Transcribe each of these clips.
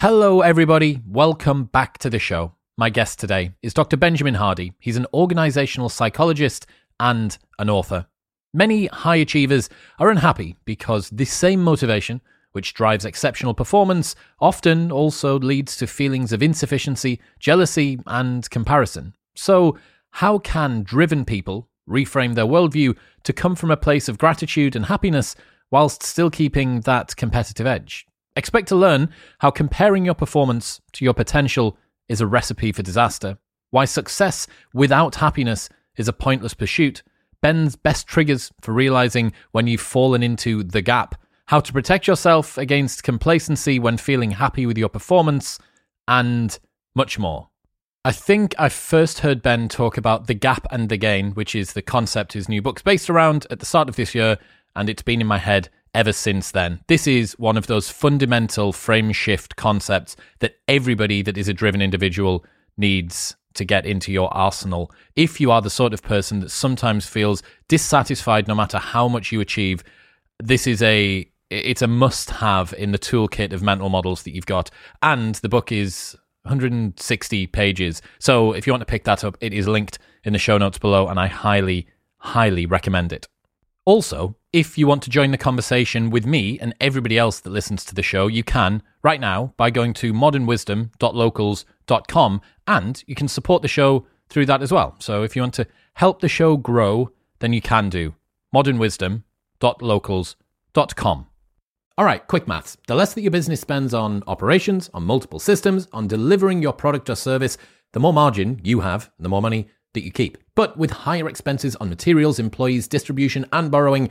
Hello, everybody. Welcome back to the show. My guest today is Dr. Benjamin Hardy. He's an organizational psychologist and an author. Many high achievers are unhappy because this same motivation, which drives exceptional performance, often also leads to feelings of insufficiency, jealousy, and comparison. So, how can driven people reframe their worldview to come from a place of gratitude and happiness whilst still keeping that competitive edge? Expect to learn how comparing your performance to your potential is a recipe for disaster, why success without happiness is a pointless pursuit, Ben's best triggers for realizing when you've fallen into the gap, how to protect yourself against complacency when feeling happy with your performance, and much more. I think I first heard Ben talk about the gap and the gain, which is the concept his new book's based around at the start of this year, and it's been in my head ever since then. This is one of those fundamental frame shift concepts that everybody that is a driven individual needs to get into your arsenal. If you are the sort of person that sometimes feels dissatisfied no matter how much you achieve, this is a it's a must have in the toolkit of mental models that you've got. And the book is 160 pages. So if you want to pick that up, it is linked in the show notes below and I highly highly recommend it. Also, if you want to join the conversation with me and everybody else that listens to the show, you can right now by going to modernwisdom.locals.com and you can support the show through that as well. So if you want to help the show grow, then you can do modernwisdom.locals.com. All right, quick maths. The less that your business spends on operations, on multiple systems, on delivering your product or service, the more margin you have, the more money that you keep. But with higher expenses on materials, employees, distribution, and borrowing,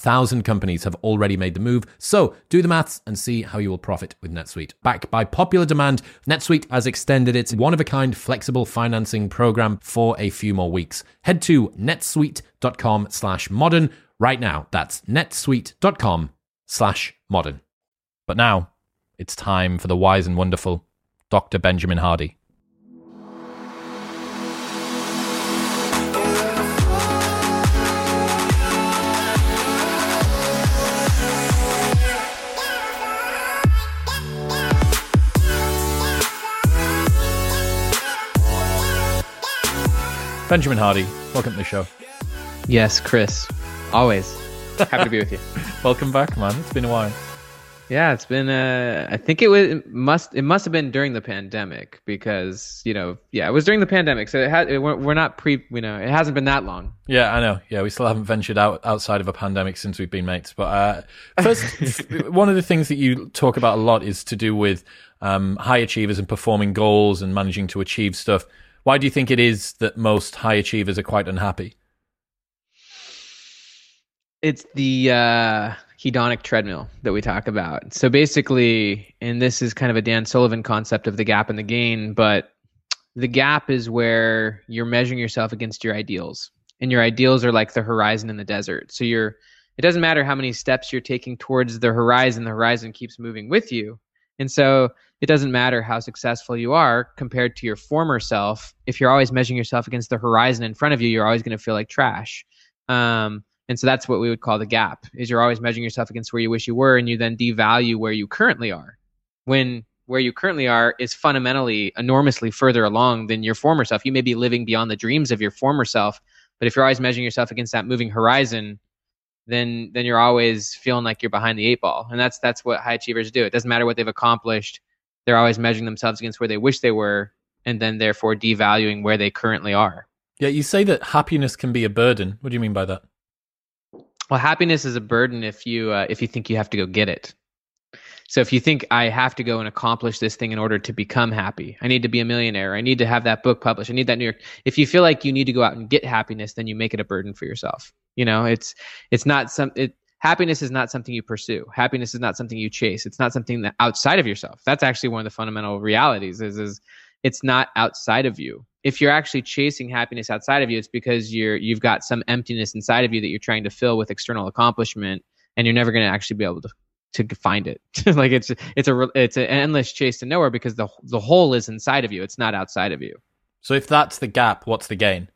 37,000 companies have already made the move, so do the maths and see how you will profit with NetSuite. Backed by popular demand, NetSuite has extended its one of a kind flexible financing program for a few more weeks. Head to netsuite.com slash modern right now. That's netsuite.com slash modern. But now it's time for the wise and wonderful Dr. Benjamin Hardy. Benjamin Hardy, welcome to the show. Yes, Chris. Always happy to be with you. Welcome back, man. It's been a while. Yeah, it's been. Uh, I think it was it must it must have been during the pandemic because you know yeah it was during the pandemic so it had it, we're, we're not pre you know it hasn't been that long. Yeah, I know. Yeah, we still haven't ventured out outside of a pandemic since we've been mates. But uh, first, one of the things that you talk about a lot is to do with um, high achievers and performing goals and managing to achieve stuff. Why do you think it is that most high achievers are quite unhappy? It's the uh, hedonic treadmill that we talk about. So basically, and this is kind of a Dan Sullivan concept of the gap and the gain, but the gap is where you're measuring yourself against your ideals. And your ideals are like the horizon in the desert. So you're it doesn't matter how many steps you're taking towards the horizon, the horizon keeps moving with you. And so it doesn't matter how successful you are compared to your former self. If you're always measuring yourself against the horizon in front of you, you're always going to feel like trash. Um, and so that's what we would call the gap is you're always measuring yourself against where you wish you were and you then devalue where you currently are when where you currently are is fundamentally enormously further along than your former self you may be living beyond the dreams of your former self but if you're always measuring yourself against that moving horizon then then you're always feeling like you're behind the eight ball and that's that's what high achievers do it doesn't matter what they've accomplished they're always measuring themselves against where they wish they were and then therefore devaluing where they currently are. Yeah, you say that happiness can be a burden. What do you mean by that? well happiness is a burden if you uh, if you think you have to go get it. So if you think i have to go and accomplish this thing in order to become happy. I need to be a millionaire. I need to have that book published. I need that new york. If you feel like you need to go out and get happiness then you make it a burden for yourself. You know it's it's not some it happiness is not something you pursue. Happiness is not something you chase. It's not something that outside of yourself. That's actually one of the fundamental realities is, is it's not outside of you. If you're actually chasing happiness outside of you, it's because you're you've got some emptiness inside of you that you're trying to fill with external accomplishment, and you're never going to actually be able to to find it. like it's it's a it's an endless chase to nowhere because the the hole is inside of you. It's not outside of you. So if that's the gap, what's the gain?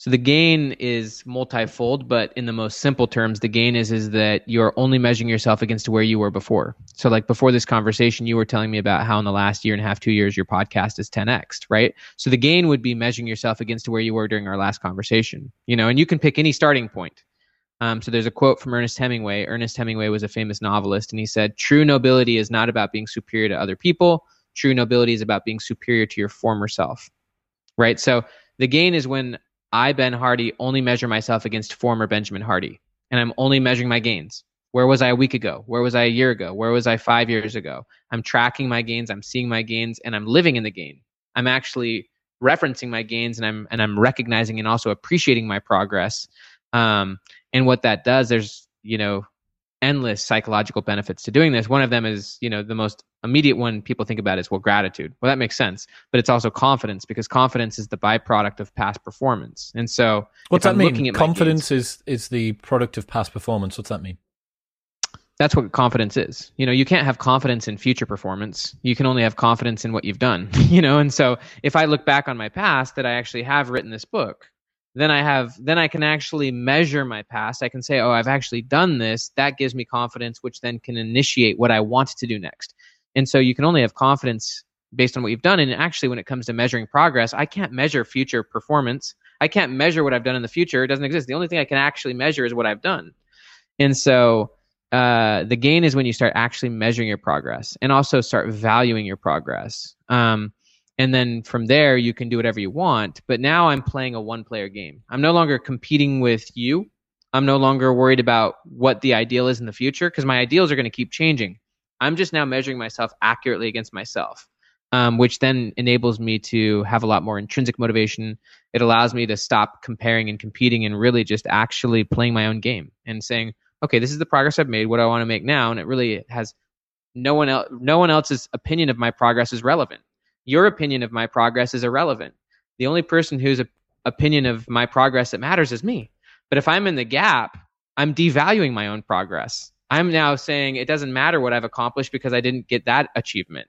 So the gain is multifold, but in the most simple terms, the gain is is that you're only measuring yourself against where you were before. So like before this conversation, you were telling me about how in the last year and a half, two years, your podcast is 10x, right? So the gain would be measuring yourself against where you were during our last conversation, you know, and you can pick any starting point. Um, so there's a quote from Ernest Hemingway. Ernest Hemingway was a famous novelist, and he said, "True nobility is not about being superior to other people. True nobility is about being superior to your former self." Right. So the gain is when I, Ben Hardy, only measure myself against former Benjamin Hardy, and I'm only measuring my gains. Where was I a week ago? Where was I a year ago? Where was I five years ago? I'm tracking my gains. I'm seeing my gains, and I'm living in the gain. I'm actually referencing my gains, and I'm and I'm recognizing and also appreciating my progress. Um, and what that does, there's, you know, endless psychological benefits to doing this. One of them is, you know, the most immediate one people think about is, well, gratitude. Well, that makes sense. But it's also confidence because confidence is the byproduct of past performance. And so, what's that I'm mean? Confidence is is the product of past performance. What's that mean? That's what confidence is. You know, you can't have confidence in future performance. You can only have confidence in what you've done, you know? And so if I look back on my past that I actually have written this book, then I have then I can actually measure my past. I can say, "Oh, I've actually done this." That gives me confidence which then can initiate what I want to do next. And so you can only have confidence based on what you've done and actually when it comes to measuring progress, I can't measure future performance. I can't measure what I've done in the future. It doesn't exist. The only thing I can actually measure is what I've done. And so uh, the gain is when you start actually measuring your progress and also start valuing your progress. Um, and then from there you can do whatever you want. But now i'm playing a one player game. I'm no longer competing with you. I'm no longer worried about what the ideal is in the future because my ideals are going to keep changing. I'm just now measuring myself accurately against myself um, which then enables me to have a lot more intrinsic motivation. It allows me to stop comparing and competing and really just actually playing my own game and saying okay this is the progress i've made. What do i want to make now? And it really has no one else no one else's opinion of my progress is relevant your opinion of my progress is irrelevant. The only person whose opinion of my progress that matters is me. But if I'm in the gap, I'm devaluing my own progress. I'm now saying it doesn't matter what I've accomplished because I didn't get that achievement.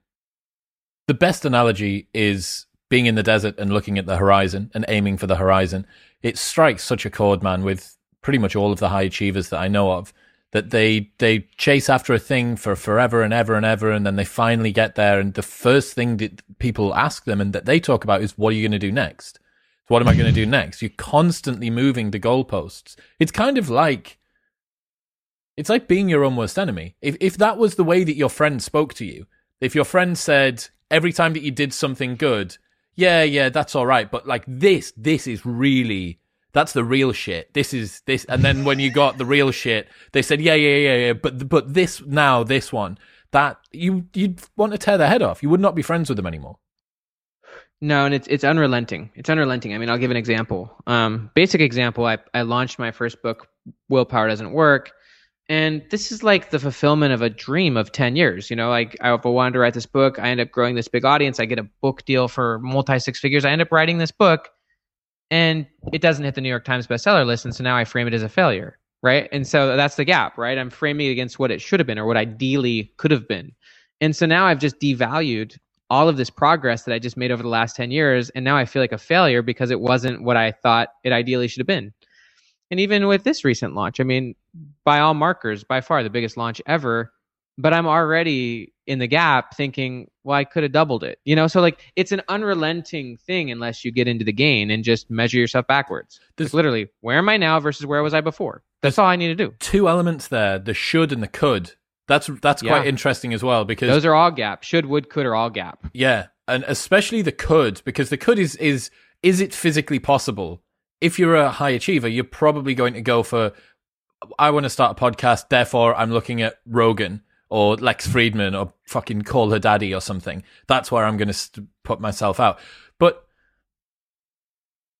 The best analogy is being in the desert and looking at the horizon and aiming for the horizon. It strikes such a chord, man, with pretty much all of the high achievers that I know of that they they chase after a thing for forever and ever and ever and then they finally get there and the first thing that people ask them and that they talk about is what are you going to do next? What am i going to do next? You're constantly moving the goalposts. It's kind of like it's like being your own worst enemy. If if that was the way that your friend spoke to you if your friend said every time that you did something good yeah yeah that's all right but like this this is really that's the real shit. This is this, and then when you got the real shit, they said, yeah, yeah, yeah, yeah. But but this now, this one, that you you'd want to tear their head off. You would not be friends with them anymore. No, and it's it's unrelenting. It's unrelenting. I mean, I'll give an example. Um, basic example. I I launched my first book, Willpower Doesn't Work, and this is like the fulfillment of a dream of ten years. You know, like I wanted to write this book. I end up growing this big audience. I get a book deal for multi six figures. I end up writing this book and it doesn't hit the New York Times bestseller list, and so now I frame it as a failure, right? And so that's the gap, right? I'm framing it against what it should have been or what ideally could have been, and so now I've just devalued all of this progress that I just made over the last 10 years, and now I feel like a failure because it wasn't what I thought it ideally should have been. And even with this recent launch, I mean, by all markers, by far the biggest launch ever, but I'm already in the gap thinking, well, I could have doubled it. You know, so like it's an unrelenting thing unless you get into the gain and just measure yourself backwards. Like literally, where am I now versus where was I before? That's all I need to do. Two elements there: the should and the could. That's that's yeah. quite interesting as well because those are all gap. Should, would, could are all gap. Yeah, and especially the could because the could is is is it physically possible? If you're a high achiever, you're probably going to go for I want to start a podcast, therefore I'm looking at Rogan or Lex Fridman or fucking call her daddy or something. That's where I'm going to st- put myself out. But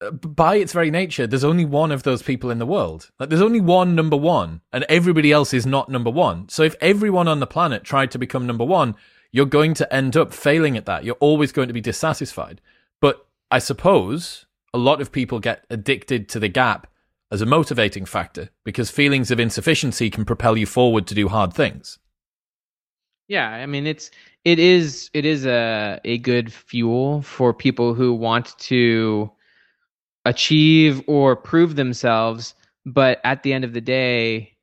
uh, by its very nature, there's only one of those people in the world. Like, there's only one number one, and everybody else is not number one. So if everyone on the planet tried to become number one, you're going to end up failing at that. You're always going to be dissatisfied. But I suppose a lot of people get addicted to the gap as a motivating factor because feelings of insufficiency can propel you forward to do hard things. Yeah, I mean it's it is it is a a good fuel for people who want to achieve or prove themselves, but at the end of the day,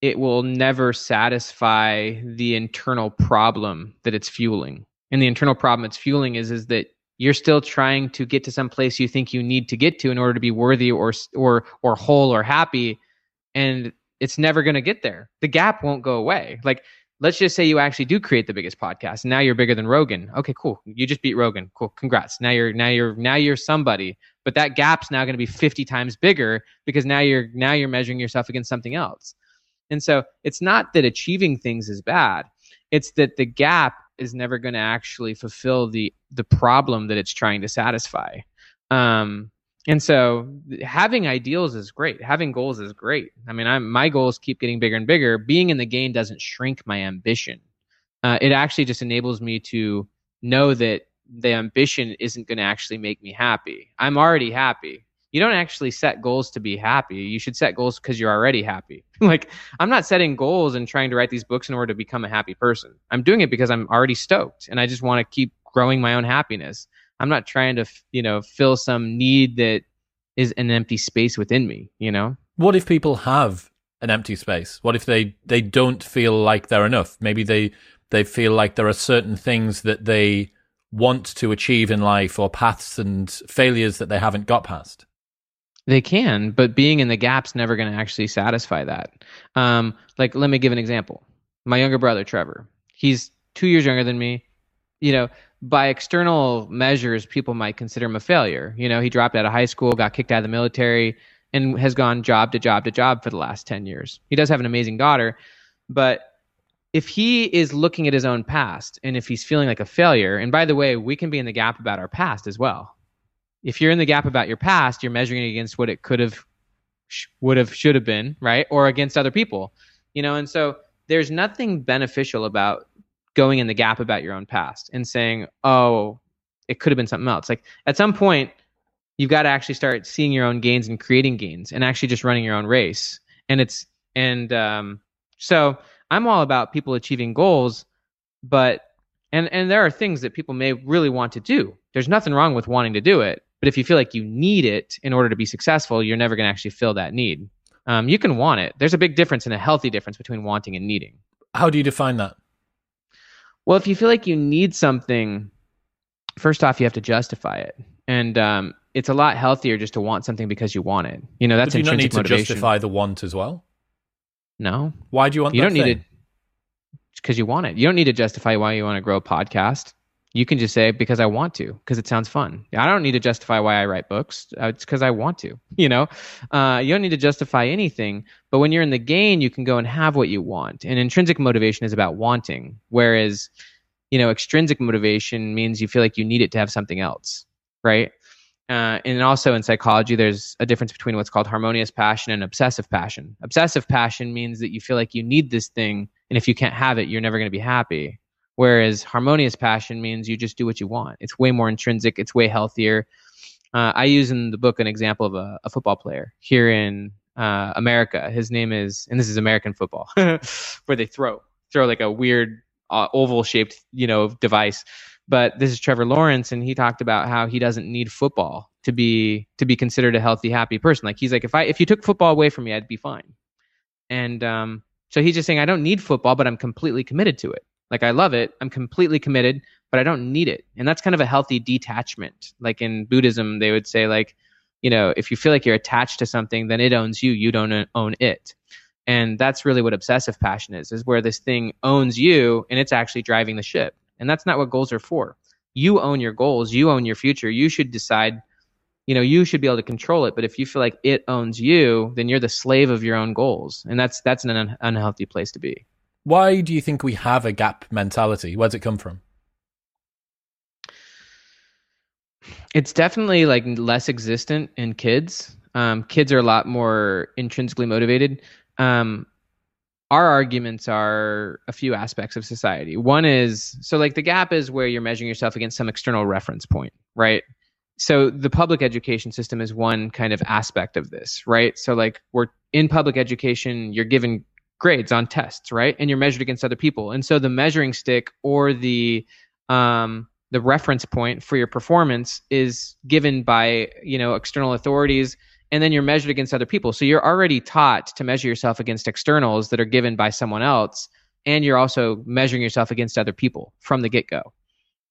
it will never satisfy the internal problem that it's fueling. And the internal problem it's fueling is is that you're still trying to get to some place you think you need to get to in order to be worthy or or or whole or happy and it's never going to get there. The gap won't go away. Like let's just say you actually do create the biggest podcast. Now you're bigger than Rogan. Okay, cool. You just beat Rogan. Cool. Congrats. Now you're now you're now you're somebody. But that gap's now going to be 50 times bigger because now you're now you're measuring yourself against something else. And so it's not that achieving things is bad. It's that the gap is never going to actually fulfill the the problem that it's trying to satisfy. Um, and so having ideals is great. Having goals is great. I mean, I'm, my goals keep getting bigger and bigger. Being in the game doesn't shrink my ambition. Uh, it actually just enables me to know that the ambition isn't going to actually make me happy. I'm already happy. You don't actually set goals to be happy. You should set goals because you're already happy. like, I'm not setting goals and trying to write these books in order to become a happy person. I'm doing it because I'm already stoked and I just want to keep growing my own happiness. I'm not trying to, you know, fill some need that is an empty space within me, you know? What if people have an empty space? What if they they don't feel like they're enough? Maybe they they feel like there are certain things that they want to achieve in life or paths and failures that they haven't got past. They can, but being in the gap's never going to actually satisfy that. Um, like, let me give an example. My younger brother, Trevor, he's two years younger than me. You know, by external measures, people might consider him a failure. You know, he dropped out of high school, got kicked out of the military, and has gone job to job to job for the last 10 years. He does have an amazing daughter, but if he is looking at his own past and if he's feeling like a failure, and by the way, we can be in the gap about our past as well. If you're in the gap about your past, you're measuring it against what it could have, would have, should have been, right? Or against other people, you know, and so there's nothing beneficial about going in the gap about your own past and saying, oh, it could have been something else. Like at some point, you've got to actually start seeing your own gains and creating gains and actually just running your own race. And it's, and um, so I'm all about people achieving goals, but, and, and there are things that people may really want to do. There's nothing wrong with wanting to do it. But if you feel like you need it in order to be successful, you're never going to actually fill that need. Um, you can want it. There's a big difference and a healthy difference between wanting and needing. How do you define that? Well, if you feel like you need something, first off, you have to justify it, and um, it's a lot healthier just to want something because you want it. You know, that's but do you intrinsic not need motivation. to justify the want as well. No, Why do you want? you don't need it because you want it. You don't need to justify why you want to grow a podcast. You can just say because I want to, because it sounds fun. I don't need to justify why I write books. Uh, it's because I want to. You know, uh, you don't need to justify anything. But when you're in the game, you can go and have what you want. And intrinsic motivation is about wanting, whereas, you know, extrinsic motivation means you feel like you need it to have something else, right? Uh, and also in psychology, there's a difference between what's called harmonious passion and obsessive passion. Obsessive passion means that you feel like you need this thing, and if you can't have it, you're never going to be happy. Whereas harmonious passion means you just do what you want. It's way more intrinsic. It's way healthier. Uh, I use in the book an example of a, a football player here in uh, America. His name is, and this is American football, where they throw throw like a weird uh, oval shaped you know device. But this is Trevor Lawrence, and he talked about how he doesn't need football to be to be considered a healthy, happy person. Like he's like, if I if you took football away from me, I'd be fine. And um, so he's just saying, I don't need football, but I'm completely committed to it. Like I love it. I'm completely committed, but I don't need it. And that's kind of a healthy detachment. Like in Buddhism, they would say like, you know, if you feel like you're attached to something, then it owns you. You don't uh, own it. And that's really what obsessive passion is, is where this thing owns you and it's actually driving the ship. And that's not what goals are for. You own your goals. You own your future. You should decide, you know, you should be able to control it. But if you feel like it owns you, then you're the slave of your own goals. And that's, that's an un- unhealthy place to be. Why do you think we have a gap mentality? Where does it come from? It's definitely like less existent in kids. Um, kids are a lot more intrinsically motivated. Um, our arguments are a few aspects of society. One is so like the gap is where you're measuring yourself against some external reference point, right? So the public education system is one kind of aspect of this, right? So like we're in public education, you're given grades on tests, right? And you're measured against other people. And so the measuring stick or the um the reference point for your performance is given by, you know, external authorities and then you're measured against other people. So you're already taught to measure yourself against externals that are given by someone else, and you're also measuring yourself against other people from the get go.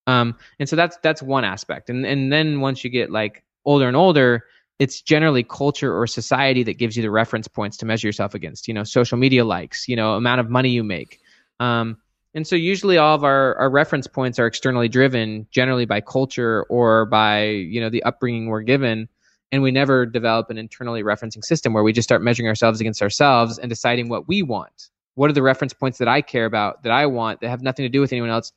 Um, and so that's that's one aspect. And and then once you get like older and older, it's generally culture or society that gives you the reference points to measure yourself against. You know, social media likes, you know, amount of money you make. Um, and so usually all of our, our reference points are externally driven, generally by culture or by you know the upbringing we're given and we never develop an internally referencing system where we just start measuring ourselves against ourselves and deciding what we want what are the reference points that i care about that i want that have nothing to do with anyone else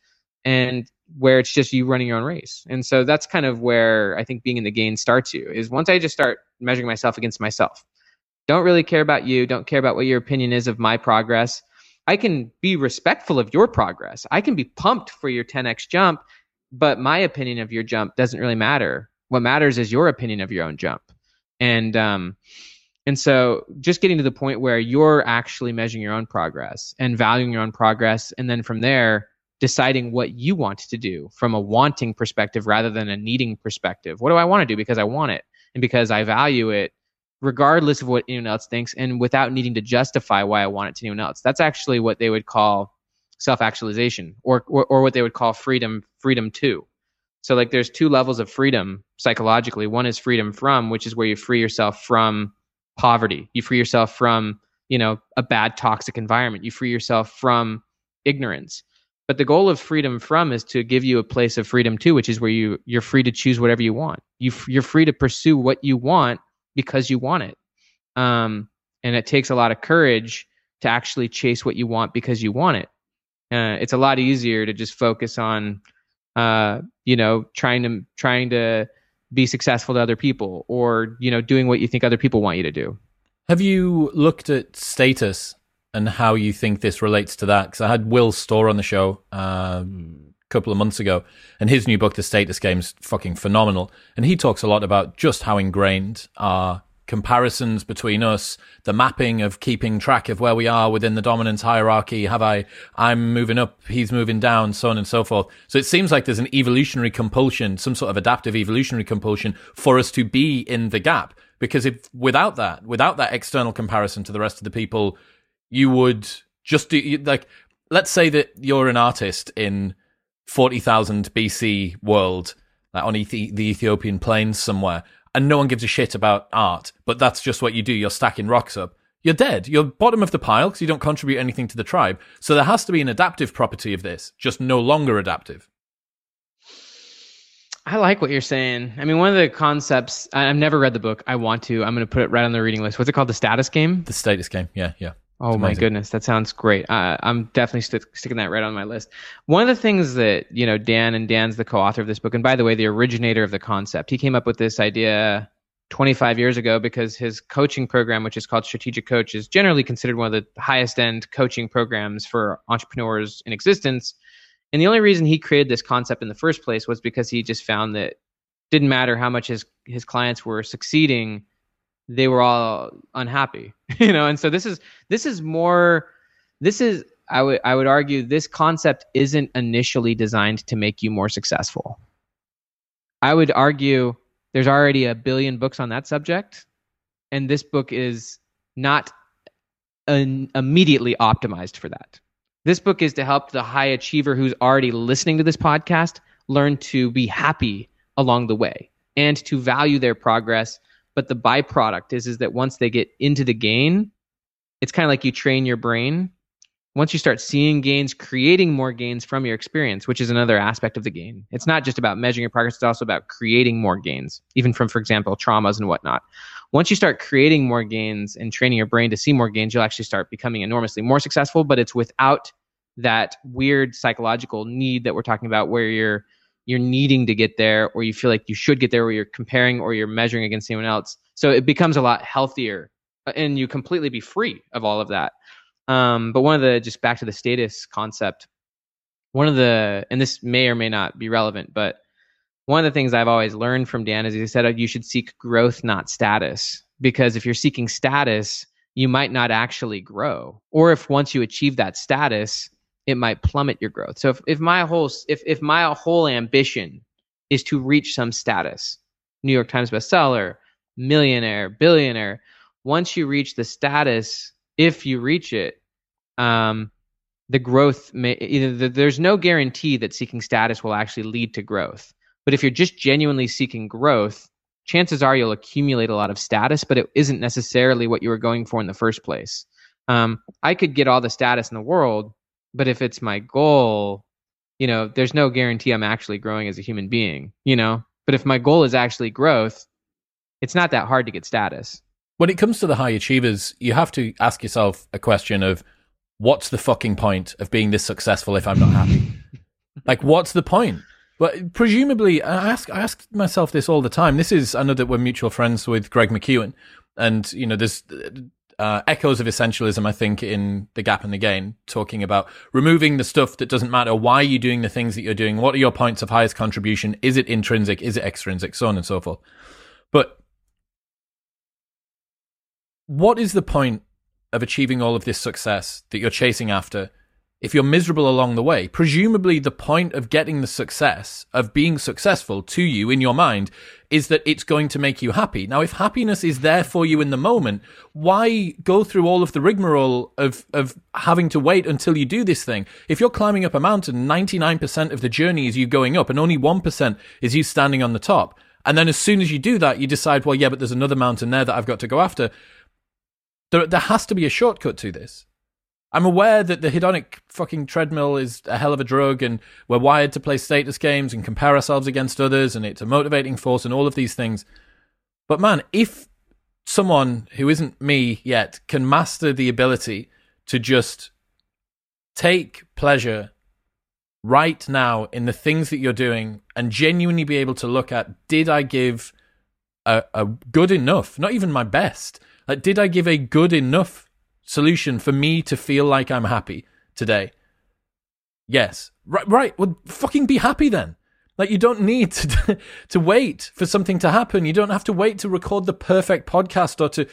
and where it's just you running your own race. And so that's kind of where i think being in the game starts you is once i just start measuring myself against myself. Don't really care about you. Don't care about what your opinion is of my progress. I can be respectful of your progress. I can be pumped for your 10x jump but my opinion of your jump doesn't really matter. What matters is your opinion of your own jump. And um, and so just getting to the point where you're actually measuring your own progress and valuing your own progress, and then from there deciding what you want to do from a wanting perspective rather than a needing perspective. What do I want to do because I want it and because I value it, regardless of what anyone else thinks, and without needing to justify why I want it to anyone else. That's actually what they would call self-actualization, or or, or what they would call freedom freedom two. So like there's two levels of freedom psychologically. One is freedom from, which is where you free yourself from poverty. You free yourself from, you know, a bad toxic environment. You free yourself from ignorance. But the goal of freedom from is to give you a place of freedom too, which is where you you're free to choose whatever you want. You you're free to pursue what you want because you want it. Um, and it takes a lot of courage to actually chase what you want because you want it. Uh, it's a lot easier to just focus on uh, you know, trying to trying to be successful to other people, or you know, doing what you think other people want you to do. Have you looked at status and how you think this relates to that? Because I had Will Storr on the show um, a couple of months ago, and his new book, The Status Game, is fucking phenomenal. And he talks a lot about just how ingrained our comparisons between us, the mapping of keeping track of where we are within the dominance hierarchy. Have I, I'm moving up, he's moving down, so on and so forth. So it seems like there's an evolutionary compulsion, some sort of adaptive evolutionary compulsion for us to be in the gap. Because if without that, without that external comparison to the rest of the people, you would just do like, let's say that you're an artist in 40,000 BC world, like on the Ethiopian plains somewhere and no one gives a shit about art, but that's just what you do. You're stacking rocks up. You're dead. You're bottom of the pile because you don't contribute anything to the tribe. So there has to be an adaptive property of this, just no longer adaptive. I like what you're saying. I mean, one of the concepts, I've never read the book. I want to. I'm going to put it right on the reading list. What's it called? The status game? The status game. Yeah, yeah. Oh my goodness, that sounds great. Uh, I'm definitely st- sticking that right on my list. One of the things that you know, Dan and Dan's the co-author of this book, and by the way, the originator of the concept. He came up with this idea 25 years ago because his coaching program, which is called Strategic Coach, is generally considered one of the highest end coaching programs for entrepreneurs in existence. And the only reason he created this concept in the first place was because he just found that didn't matter how much his his clients were succeeding they were all unhappy you know? And so this is this is more this is i would i would argue this concept isn't initially designed to make you more successful. I would argue there's already a billion books on that subject and this book is not an, immediately optimized for that. This book is to help the high achiever who's already listening to this podcast learn to be happy along the way and to value their progress but the byproduct is is that once they get into the gain it's kind of like you train your brain. Once you start seeing gains creating more gains from your experience which is another aspect of the gain. It's not just about measuring your progress it's also about creating more gains even from for example traumas and whatnot. Once you start creating more gains and training your brain to see more gains you'll actually start becoming enormously more successful but it's without that weird psychological need that we're talking about where you're you're needing to get there or you feel like you should get there or you're comparing or you're measuring against anyone else. So it becomes a lot healthier uh, and you completely be free of all of that. Um, but one of the just back to the status concept one of the and this may or may not be relevant but one of the things i've always learned from dan is he said you should seek growth not status. Because if you're seeking status you might not actually grow. Or if once you achieve that status it might plummet your growth. So if, if my whole if if my whole ambition is to reach some status, New York Times bestseller, millionaire, billionaire, once you reach the status, if you reach it, um, the growth may either the, there's no guarantee that seeking status will actually lead to growth. But if you're just genuinely seeking growth, chances are you'll accumulate a lot of status, but it isn't necessarily what you were going for in the first place. Um, I could get all the status in the world, but if it's my goal, you know, there's no guarantee I'm actually growing as a human being, you know? But if my goal is actually growth, it's not that hard to get status. When it comes to the high achievers, you have to ask yourself a question of what's the fucking point of being this successful if I'm not happy? like, what's the point? But presumably, I ask I ask myself this all the time. This is I know that we're mutual friends with Greg McKeown, and you know, there's uh, echoes of essentialism, I think, in The Gap and the Gain, talking about removing the stuff that doesn't matter. Why are you doing the things that you're doing? What are your points of highest contribution? Is it intrinsic? Is it extrinsic? So on and so forth. But what is the point of achieving all of this success that you're chasing after if you're miserable along the way, presumably the point of getting the success, of being successful to you in your mind, is that it's going to make you happy. Now, if happiness is there for you in the moment, why go through all of the rigmarole of, of having to wait until you do this thing? If you're climbing up a mountain, 99% of the journey is you going up and only 1% is you standing on the top. And then as soon as you do that, you decide, well, yeah, but there's another mountain there that I've got to go after. There, there has to be a shortcut to this. I'm aware that the hedonic fucking treadmill is a hell of a drug and we're wired to play status games and compare ourselves against others and it's a motivating force and all of these things. But man, if someone who isn't me yet can master the ability to just take pleasure right now in the things that you're doing and genuinely be able to look at did I give a, a good enough, not even my best, like did I give a good enough solution for me to feel like I'm happy today? Yes. Right, right. Well, fucking be happy then. Like you don't need to to wait for something to happen. You don't have to wait to record the perfect podcast or to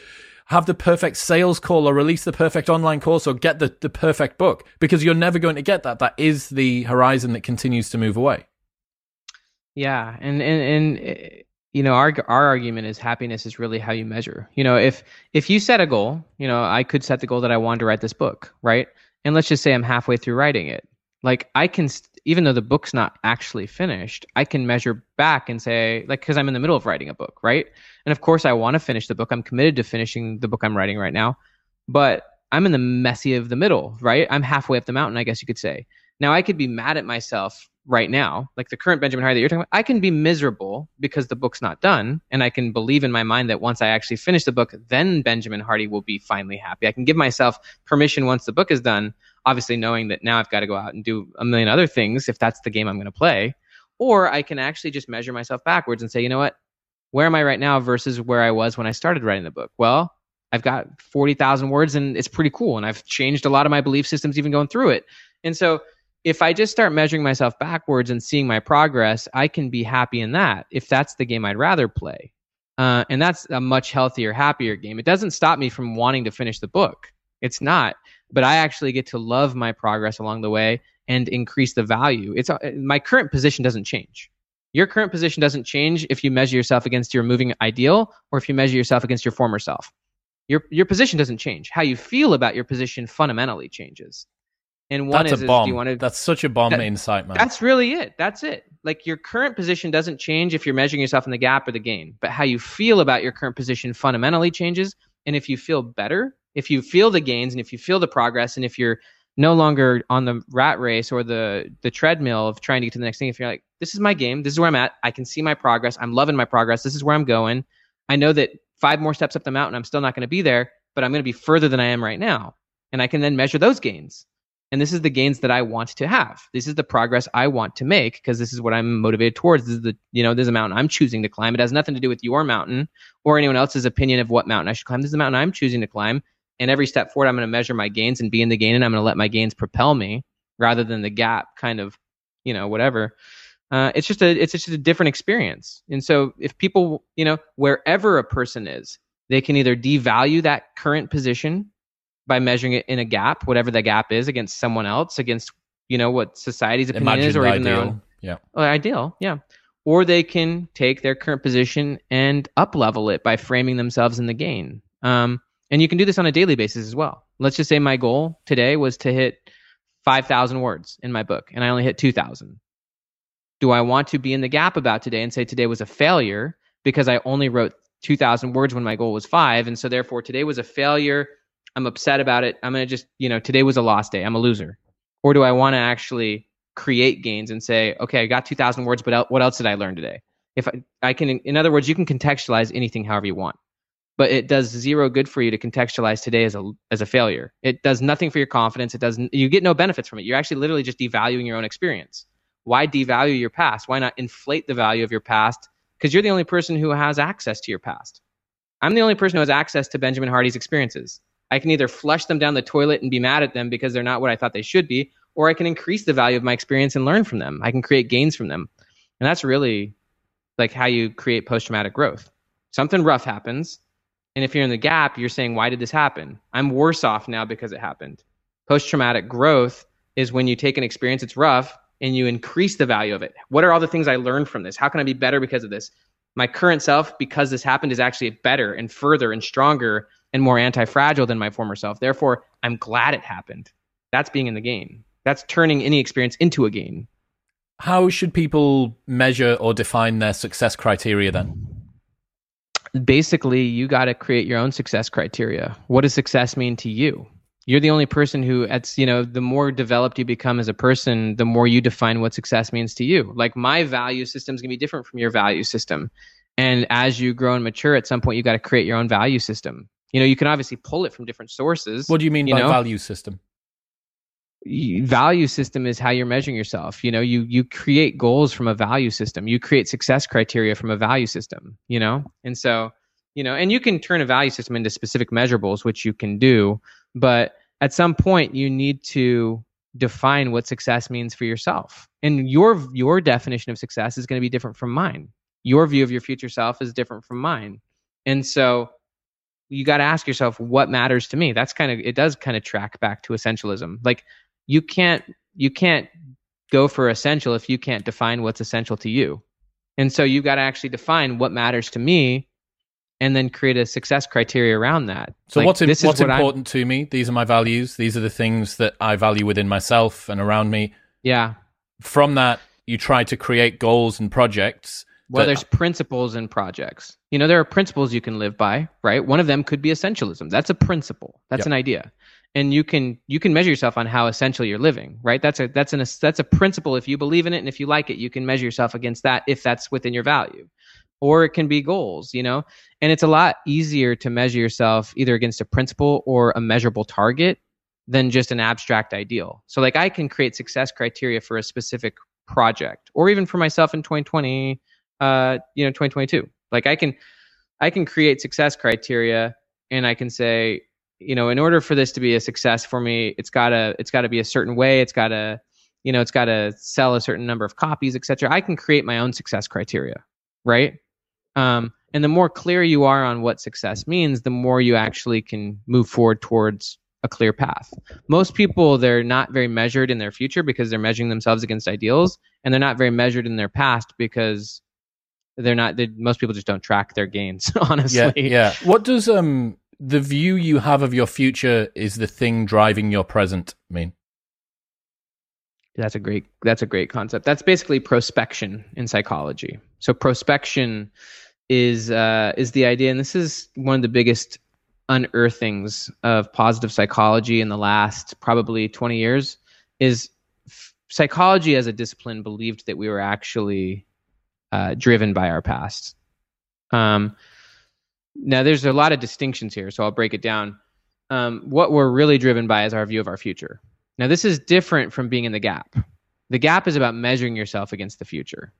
have the perfect sales call or release the perfect online course or get the, the perfect book because you're never going to get that. That is the horizon that continues to move away. Yeah, and and and you know our our argument is happiness is really how you measure. You know if if you set a goal you know i could set the goal that i wanted to write this book right? And let's just say i'm halfway through writing it. Like i can even though the book's not actually finished i can measure back and say like because i'm in the middle of writing a book right? And of course i want to finish the book. I'm committed to finishing the book i'm writing right now but i'm in the messy of the middle right? I'm halfway up the mountain i guess you could say now i could be mad at myself right now, like the current Benjamin Hardy that you're talking about, I can be miserable because the book's not done. And I can believe in my mind that once I actually finish the book, then Benjamin Hardy will be finally happy. I can give myself permission once the book is done, obviously knowing that now I've got to go out and do a million other things if that's the game I'm going to play. Or I can actually just measure myself backwards and say, you know what? Where am I right now versus where I was when I started writing the book? Well, I've got 40,000 words and it's pretty cool. And I've changed a lot of my belief systems even going through it. And so if I just start measuring myself backwards and seeing my progress, I can be happy in that if that's the game I'd rather play. Uh, and that's a much healthier, happier game. It doesn't stop me from wanting to finish the book. It's not, but I actually get to love my progress along the way and increase the value. It's uh, my current position doesn't change. Your current position doesn't change if you measure yourself against your moving ideal or if you measure yourself against your former self. Your your position doesn't change. How you feel about your position fundamentally changes. And one that's is, a bomb. is you want to, that's such a bomb that, insight, man. That's really it. That's it. Like your current position doesn't change if you're measuring yourself in the gap or the gain, but how you feel about your current position fundamentally changes. And if you feel better, if you feel the gains and if you feel the progress, and if you're no longer on the rat race or the the treadmill of trying to get to the next thing, if you're like, this is my game, this is where I'm at, I can see my progress, I'm loving my progress, this is where I'm going. I know that five more steps up the mountain, I'm still not going to be there, but I'm going to be further than I am right now, and I can then measure those gains and this is the gains that I want to have. This is the progress I want to make because this is what I'm motivated towards. This is the you know this is a mountain I'm choosing to climb. It has nothing to do with your mountain or anyone else's opinion of what mountain I should climb. This is the mountain I'm choosing to climb, and every step forward, I'm going to measure my gains and be in the gain, and I'm going to let my gains propel me rather than the gap kind of you know whatever. Uh, it's just a it's just a different experience. And so if people you know wherever a person is, they can either devalue that current position by measuring it in a gap, whatever the gap is, against someone else, against you know what society's opinion Imagined is, or even their ideal. own Yeah. uh, ideal, yeah. Or they can take their current position and up level it by framing themselves in the gain. Um, and you can do this on a daily basis as well. Let's just say my goal today was to hit 5,000 words in my book, and I only hit 2,000. Do I want to be in the gap about today and say today was a failure because I only wrote 2,000 words when my goal was five, and so therefore today was a failure? I'm upset about it. I'm going to just, you know, today was a lost day. I'm a loser. Or do I want to actually create gains and say, okay, I got 2,000 words, but what else did I learn today? If I, I can, in other words, you can contextualize anything however you want, but it does zero good for you to contextualize today as a as a failure. It does nothing for your confidence. It doesn't. You get no benefits from it. You're actually literally just devaluing your own experience. Why devalue your past? Why not inflate the value of your past? Because you're the only person who has access to your past. I'm the only person who has access to Benjamin Hardy's experiences. I can either flush them down the toilet and be mad at them because they're not what I thought they should be, or I can increase the value of my experience and learn from them. I can create gains from them. And that's really like how you create post traumatic growth. Something rough happens. And if you're in the gap, you're saying, why did this happen? I'm worse off now because it happened. Post traumatic growth is when you take an experience that's rough and you increase the value of it. What are all the things I learned from this? How can I be better because of this? My current self, because this happened, is actually better and further and stronger and more anti fragile than my former self. Therefore, I'm glad it happened. That's being in the game. That's turning any experience into a game. How should people measure or define their success criteria then? basically you got to create your own success criteria what does success mean to you you're the only person who it's you know the more developed you become as a person the more you define what success means to you. Like my value system is going to be different from your value system. And as you grow and mature at some point you got to create your own value system. You know you can obviously pull it from different sources What do you mean You by know? value system? value system is how you're measuring yourself. You know you you create goals from a value system. You create success criteria from a value system you know? And so you know and you can turn a value system into specific measurables which you can do but at some point you need to define what success means for yourself. And your your definition of success is going to be different from mine. Your view of your future self is different from mine. And so you got to ask yourself what matters to me. That's kind of it does kind of track back to essentialism. Like you can't you can't go for essential if you can't define what's essential to you. And so you've got to actually define what matters to me and then create a success criteria around that So Like, what's in, this is what's what I'm- important to me? These are my values. These are the things that I value within myself and around me. yeah From that, you try to create goals and projects. well that- there's principles and projects you know there are principles you can live by right one of them could be essentialism that's a principle that's an idea and you can you can measure yourself on how essential you're living right that's a that's an that's a principle if you believe in it and if you like it you can measure yourself against that if that's within your value or it can be goals you know? And it's a lot easier to measure yourself either against a principle or a measurable target than just an abstract ideal. So like i can create success criteria for a specific project or even for myself in 2020 uh you know 2022 like i can i can create success criteria and i can say you know in order for this to be a success for me it's gotta it's gotta be a certain way. It's gotta you know it's gotta sell a certain number of copies etc i can create my own success criteria right um and the more clear you are on what success means the more you actually can move forward towards a clear path most people they're not very measured in their future because they're measuring themselves against ideals and they're not very measured in their past because they're not they, most people just don't track their gains honestly yeah, yeah. What does um the view you have of your future is the thing driving your present mean? That's a great that's a great concept. That's basically prospection in psychology. So prospection is uh, is the idea, and this is one of the biggest unearthings of positive psychology in the last probably 20 years. Is f- psychology as a discipline believed that we were actually uh, driven by our past. Um, now, there's a lot of distinctions here, so I'll break it down. Um, what we're really driven by is our view of our future Now, this is different from being in the gap. The gap is about measuring yourself against the future,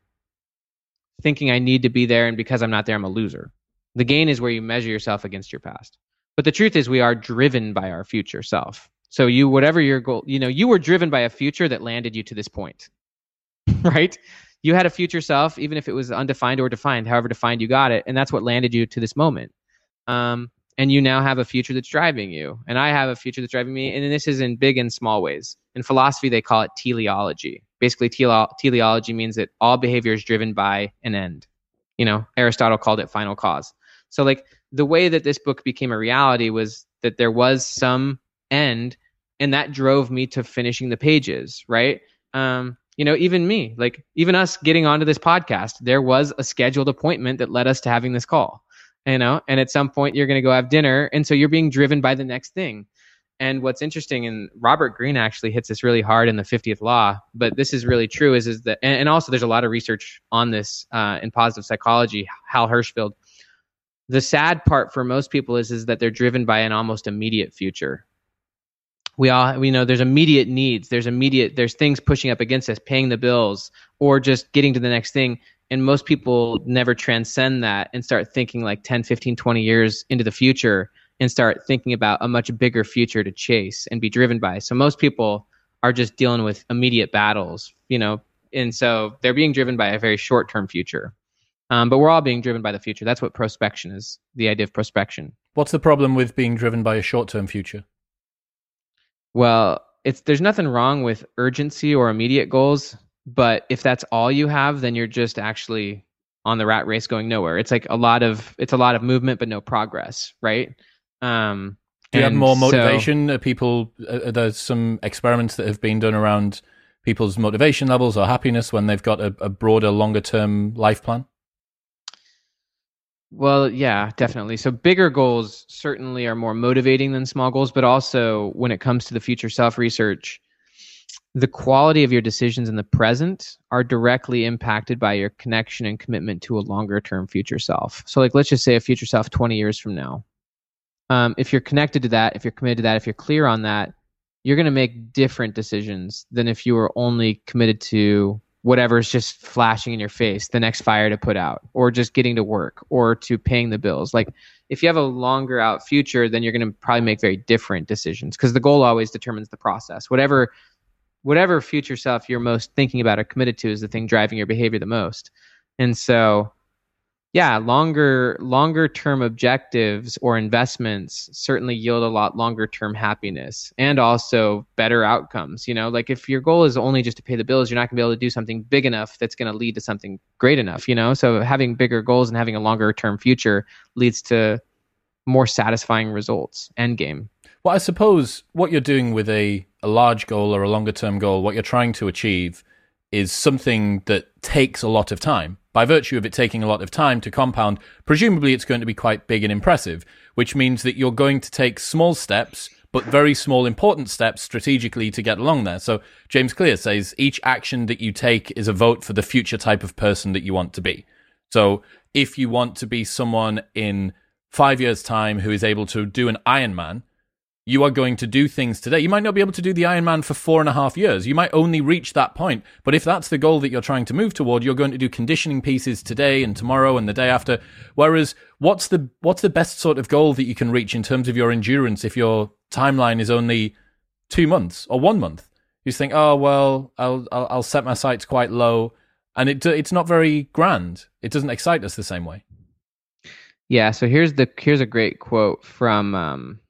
thinking I need to be there, and because I'm not there, I'm a loser. The gain is where you measure yourself against your past. But the truth is, we are driven by our future self. So you, whatever your goal, you know, you were driven by a future that landed you to this point, right? You had a future self, even if it was undefined or defined, however defined you got it, and that's what landed you to this moment. Um, and you now have a future that's driving you, and I have a future that's driving me, and this is in big and small ways. In philosophy, they call it teleology. Basically, tele- teleology means that all behavior is driven by an end. You know, Aristotle called it final cause. So, like the way that this book became a reality was that there was some end and that drove me to finishing the pages right um, you know even me like even us getting onto this podcast there was a scheduled appointment that led us to having this call you know and at some point you're going to go have dinner and so you're being driven by the next thing. And what's interesting and robert greene actually hits this really hard in the 50th law but this is really true is is that and, and also there's a lot of research on this uh, in positive psychology hal hershfield the sad part for most people is is that they're driven by an almost immediate future. We all we know there's immediate needs there's immediate there's things pushing up against us paying the bills or just getting to the next thing and most people never transcend that and start thinking like 10 15 20 years into the future and start thinking about a much bigger future to chase and be driven by. So most people are just dealing with immediate battles you know and so they're being driven by a very short term future. Um, but we're all being driven by the future. That's what prospection is the idea of prospection. What's the problem with being driven by a short term future? Well, it's there's nothing wrong with urgency or immediate goals, but if that's all you have, then you're just actually on the rat race going nowhere. It's like a lot of it's a lot of movement but no progress, right? Um, Do you have more motivation? So, people, uh, there's some experiments that have been done around people's motivation levels or happiness when they've got a, a broader, longer term life plan. Well, yeah, definitely. So bigger goals certainly are more motivating than small goals, but also when it comes to the future self research, the quality of your decisions in the present are directly impacted by your connection and commitment to a longer term future self. So, like, let's just say a future self 20 years from now. Um, if you're connected to that, if you're committed to that, if you're clear on that, you're going to make different decisions than if you were only committed to whatever's just flashing in your face, the next fire to put out, or just getting to work, or to paying the bills. Like if you have a longer out future, then you're going to probably make very different decisions because the goal always determines the process. Whatever whatever future self you're most thinking about or committed to is the thing driving your behavior the most. And so yeah, longer longer term objectives or investments certainly yield a lot longer term happiness and also better outcomes. You know, like if your goal is only just to pay the bills, you're not going to be able to do something big enough that's going to lead to something great enough. You know, so having bigger goals and having a longer term future leads to more satisfying results. End game. Well, I suppose what you're doing with a, a large goal or a longer term goal, what you're trying to achieve is something that takes a lot of time by virtue of it taking a lot of time to compound, presumably it's going to be quite big and impressive, which means that you're going to take small steps, but very small important steps strategically to get along there. So James Clear says each action that you take is a vote for the future type of person that you want to be. So if you want to be someone in five years' time who is able to do an Ironman, you are going to do things today. You might not be able to do the Ironman for four and a half years. You might only reach that point. But if that's the goal that you're trying to move toward, you're going to do conditioning pieces today and tomorrow and the day after. Whereas what's the, what's the best sort of goal that you can reach in terms of your endurance if your timeline is only two months or one month? You think, oh, well, I'll, I'll, I'll set my sights quite low. And it, it's not very grand. It doesn't excite us the same way. Yeah. So here's the, here's a great quote from, um,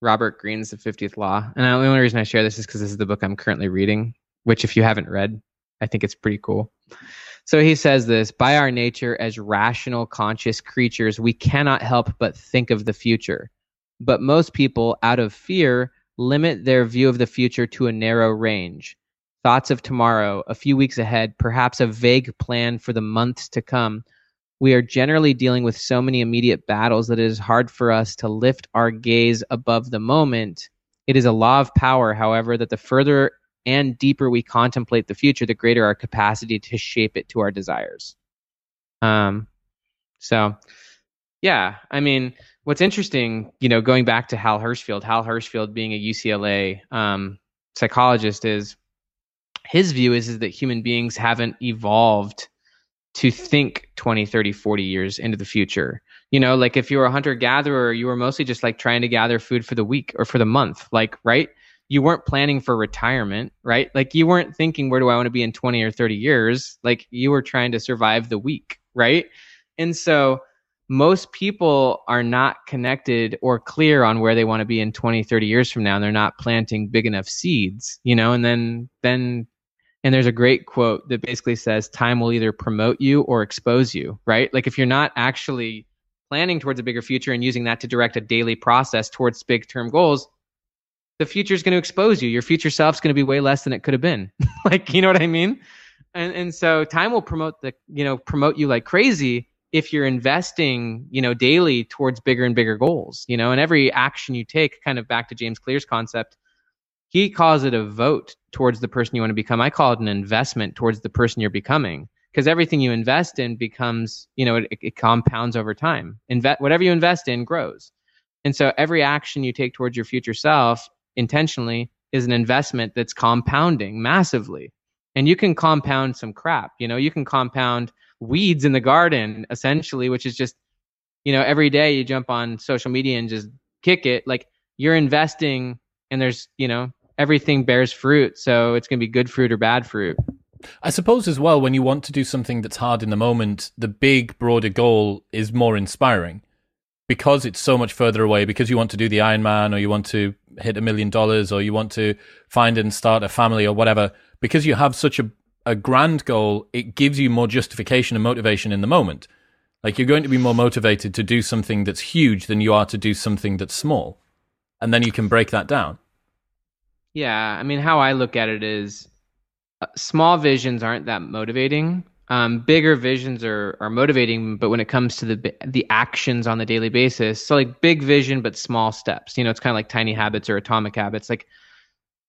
Robert Greene's The 50th Law. And the only reason I share this is because this is the book I'm currently reading, which, if you haven't read, I think it's pretty cool. So he says this By our nature as rational, conscious creatures, we cannot help but think of the future. But most people, out of fear, limit their view of the future to a narrow range. Thoughts of tomorrow, a few weeks ahead, perhaps a vague plan for the months to come we are generally dealing with so many immediate battles that it is hard for us to lift our gaze above the moment. It is a law of power, however, that the further and deeper we contemplate the future, the greater our capacity to shape it to our desires. Um, so, yeah, I mean, what's interesting, you know, going back to Hal Hershfield, Hal Hershfield being a UCLA um, psychologist is his view is, is that human beings haven't evolved to think 20 30 40 years into the future. You know like if you were a hunter gatherer you were mostly just like trying to gather food for the week or for the month like right? You weren't planning for retirement right? Like you weren't thinking where do i want to be in 20 or 30 years? Like you were trying to survive the week right? And so most people are not connected or clear on where they want to be in 20 30 years from now and they're not planting big enough seeds you know? And then then and there's a great quote that basically says time will either promote you or expose you right like if you're not actually planning towards a bigger future and using that to direct a daily process towards big term goals, the future is going to expose you. Your future self's going to be way less than it could have been. like, you know what I mean? And and so time will promote the, you know, promote you like crazy if you're investing, you know, daily towards bigger and bigger goals, you know, and every action you take, kind of back to James Clear's concept, he calls it a vote towards the person you want to become. I call it an investment towards the person you're becoming because everything you invest in becomes, you know, it, it compounds over time. Invest whatever you invest in grows. And so every action you take towards your future self intentionally is an investment that's compounding massively. And you can compound some crap, you know, you can compound weeds in the garden essentially, which is just, you know, every day you jump on social media and just kick it. Like you're investing and there's, you know, everything bears fruit. So it's going to be good fruit or bad fruit. I suppose as well, when you want to do something that's hard in the moment, the big, broader goal is more inspiring because it's so much further away. Because you want to do the Ironman, or you want to hit a million dollars, or you want to find and start a family, or whatever. Because you have such a a grand goal, it gives you more justification and motivation in the moment. Like you're going to be more motivated to do something that's huge than you are to do something that's small, and then you can break that down. Yeah, I mean, how I look at it is uh, small visions aren't that motivating. Um, bigger visions are are motivating, but when it comes to the the actions on the daily basis, so like big vision but small steps. You know, it's kind of like tiny habits or atomic habits. Like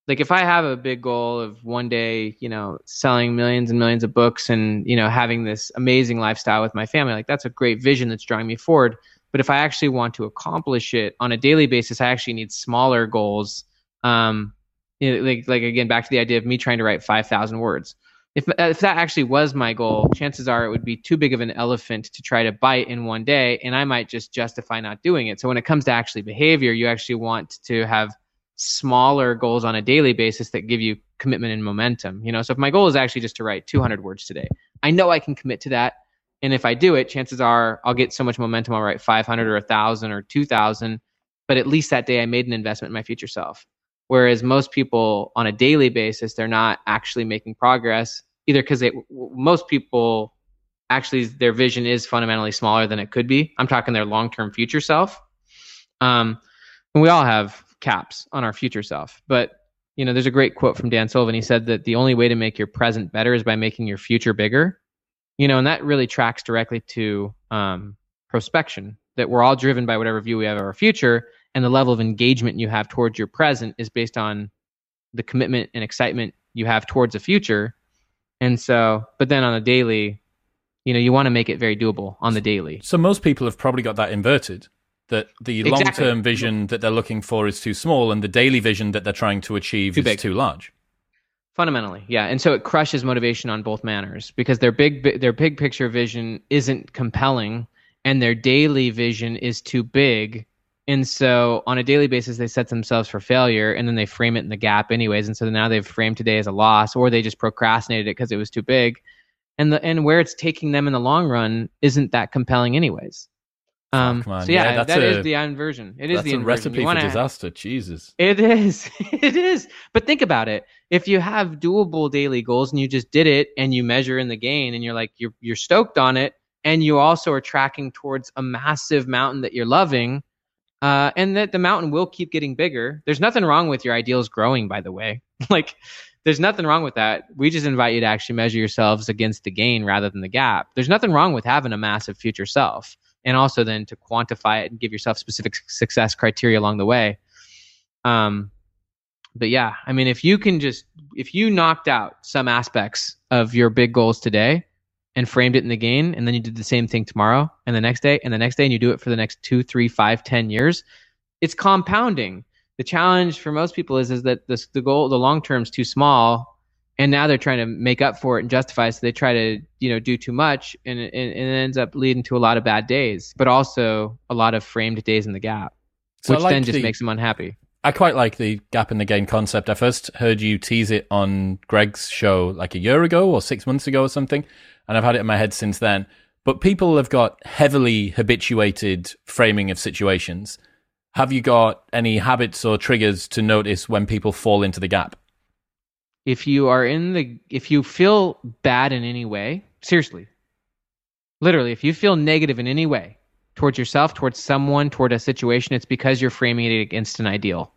like if I have a big goal of one day, you know, selling millions and millions of books and you know having this amazing lifestyle with my family, like that's a great vision that's drawing me forward. But if I actually want to accomplish it on a daily basis, I actually need smaller goals um, you know, like like again back to the idea of me trying to write 5000 words. If uh, if that actually was my goal chances are it would be too big of an elephant to try to bite in one day and i might just justify not doing it. So when it comes to actually behavior you actually want to have smaller goals on a daily basis that give you commitment and momentum you know? So if my goal is actually just to write 200 words today i know i can commit to that and if i do it chances are i'll get so much momentum i'll write 500 or 1000 or 2000 but at least that day i made an investment in my future self Whereas most people on a daily basis, they're not actually making progress either because most people actually, their vision is fundamentally smaller than it could be. I'm talking their long term future self. Um, and we all have caps on our future self. But, you know, there's a great quote from Dan Sullivan. He said that the only way to make your present better is by making your future bigger. You know, and that really tracks directly to um, prospection, that we're all driven by whatever view we have of our future and the level of engagement you have towards your present is based on the commitment and excitement you have towards the future. And so, but then on a daily, you know, you want to make it very doable on the daily. So most people have probably got that inverted that the exactly. long-term vision that they're looking for is too small and the daily vision that they're trying to achieve too is big. too large. Fundamentally, yeah, and so it crushes motivation on both manners because their big their big picture vision isn't compelling, and their daily vision is too big, and so on a daily basis, they set themselves for failure and then they frame it in the gap anyways. And so now they've framed today as a loss or they just procrastinated it because it was too big. And the, and where it's taking them in the long run isn't that compelling anyways. Um, oh, so yeah, yeah that a, is the inversion. It is the inversion. recipe for disaster. Jesus. It is. it is. But think about it. If you have doable daily goals and you just did it and you measure in the gain and you're like you're you're stoked on it and you also are tracking towards a massive mountain that you're loving, uh, and that the mountain will keep getting bigger. There's nothing wrong with your ideals growing, by the way. like, there's nothing wrong with that. We just invite you to actually measure yourselves against the gain rather than the gap. There's nothing wrong with having a massive future self, and also then to quantify it and give yourself specific success criteria along the way. Um, but yeah, I mean, if you can just if you knocked out some aspects of your big goals today, and framed it in the gain, and then you did the same thing tomorrow and the next day and the next day, and you do it for the next two, three, five, ten years, it's compounding. The challenge for most people is is that the the goal, the long term is too small, and now they're trying to make up for it and justify. So they try to you know do too much, and, and, and it ends up leading to a lot of bad days, but also a lot of framed days in the gap, So which like then just the- makes them unhappy. I quite like the gap in the gain concept. I first heard you tease it on Greg's show like a year ago or six months ago or something, and I've had it in my head since then. But people have got heavily habituated framing of situations. Have you got any habits or triggers to notice when people fall into the gap? if you are in the if you feel bad in any way seriously literally if you feel negative in any way towards yourself towards someone toward a situation it's because you're framing it against an ideal.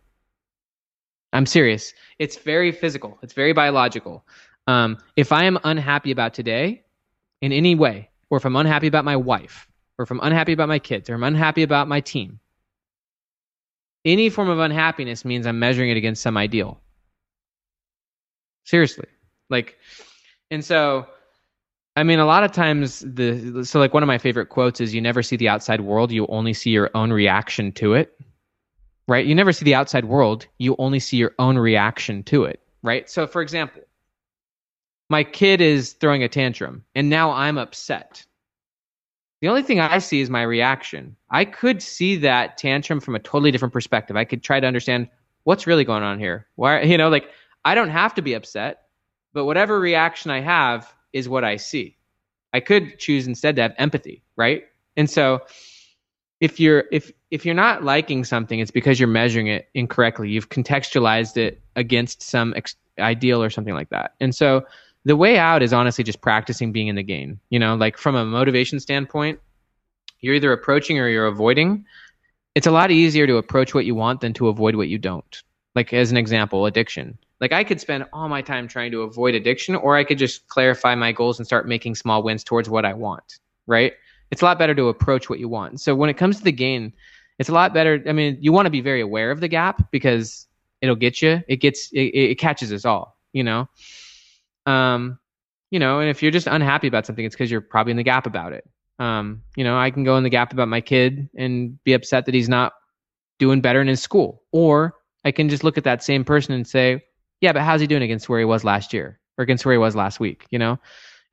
I'm serious. It's very physical. It's very biological. Um, if i am unhappy about today in any way or if i'm unhappy about my wife or if i'm unhappy about my kids or i'm unhappy about my team any form of unhappiness means i'm measuring it against some ideal. Seriously. Like and so i mean a lot of times the so like one of my favorite quotes is you never see the outside world you only see your own reaction to it. Right? You never see the outside world you only see your own reaction to it. Right? So for example my kid is throwing a tantrum and now i'm upset. The only thing i see is my reaction. I could see that tantrum from a totally different perspective. I could try to understand what's really going on here. Why you know like I don't have to be upset, but whatever reaction I have is what I see. I could choose instead to have empathy, right? And so if you're if if you're not liking something, it's because you're measuring it incorrectly. You've contextualized it against some ex- ideal or something like that. And so the way out is honestly just practicing being in the gain. You know, like from a motivation standpoint, you're either approaching or you're avoiding. It's a lot easier to approach what you want than to avoid what you don't. Like as an example, addiction. Like I could spend all my time trying to avoid addiction, or I could just clarify my goals and start making small wins towards what I want. Right? It's a lot better to approach what you want. So when it comes to the gain, it's a lot better. I mean, you want to be very aware of the gap because it'll get you. It gets it, it catches us all. You know. Um, you know, and if you're just unhappy about something, it's because you're probably in the gap about it. Um, you know, I can go in the gap about my kid and be upset that he's not doing better in his school, or I can just look at that same person and say, yeah, but how's he doing against where he was last year or against where he was last week, you know?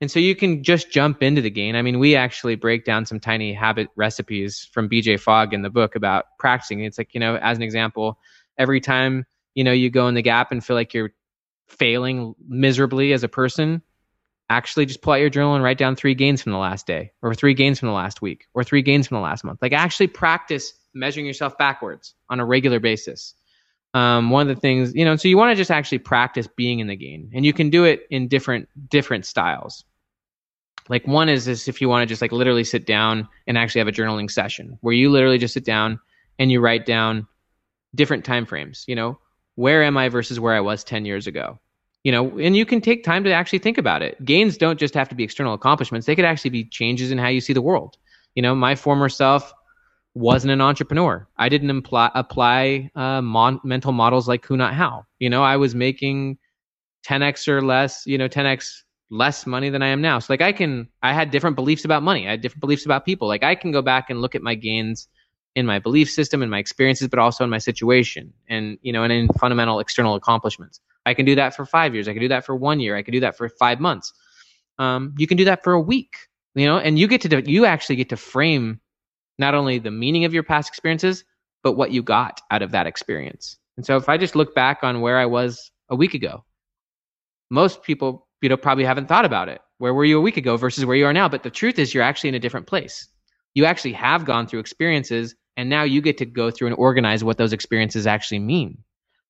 And so you can just jump into the gain. I mean, we actually break down some tiny habit recipes from BJ Fogg in the book about practicing. It's like, you know, as an example, every time, you know, you go in the gap and feel like you're failing miserably as a person, actually just pull out your journal and write down three gains from the last day or three gains from the last week or three gains from the last month. Like actually practice measuring yourself backwards on a regular basis um, one of the things you know so you want to just actually practice being in the gain and you can do it in different different styles. Like one is this if you want to just like literally sit down and actually have a journaling session where you literally just sit down and you write down different time frames you know? Where am i versus where i was 10 years ago? You know and you can take time to actually think about it. Gains don't just have to be external accomplishments. They could actually be changes in how you see the world. You know my former self wasn't an entrepreneur. I didn't imply, apply uh, mon- mental models like who not how. You know, I was making 10x or less, you know, 10x less money than I am now. So like I can, I had different beliefs about money. I had different beliefs about people. Like I can go back and look at my gains in my belief system and my experiences, but also in my situation and, you know, and in fundamental external accomplishments. I can do that for five years. I can do that for one year. I can do that for five months. Um, you can do that for a week, you know, and you get to, you actually get to frame not only the meaning of your past experiences, but what you got out of that experience. And so if I just look back on where I was a week ago, most people, you know, probably haven't thought about it. Where were you a week ago versus where you are now? But the truth is you're actually in a different place. You actually have gone through experiences and now you get to go through and organize what those experiences actually mean.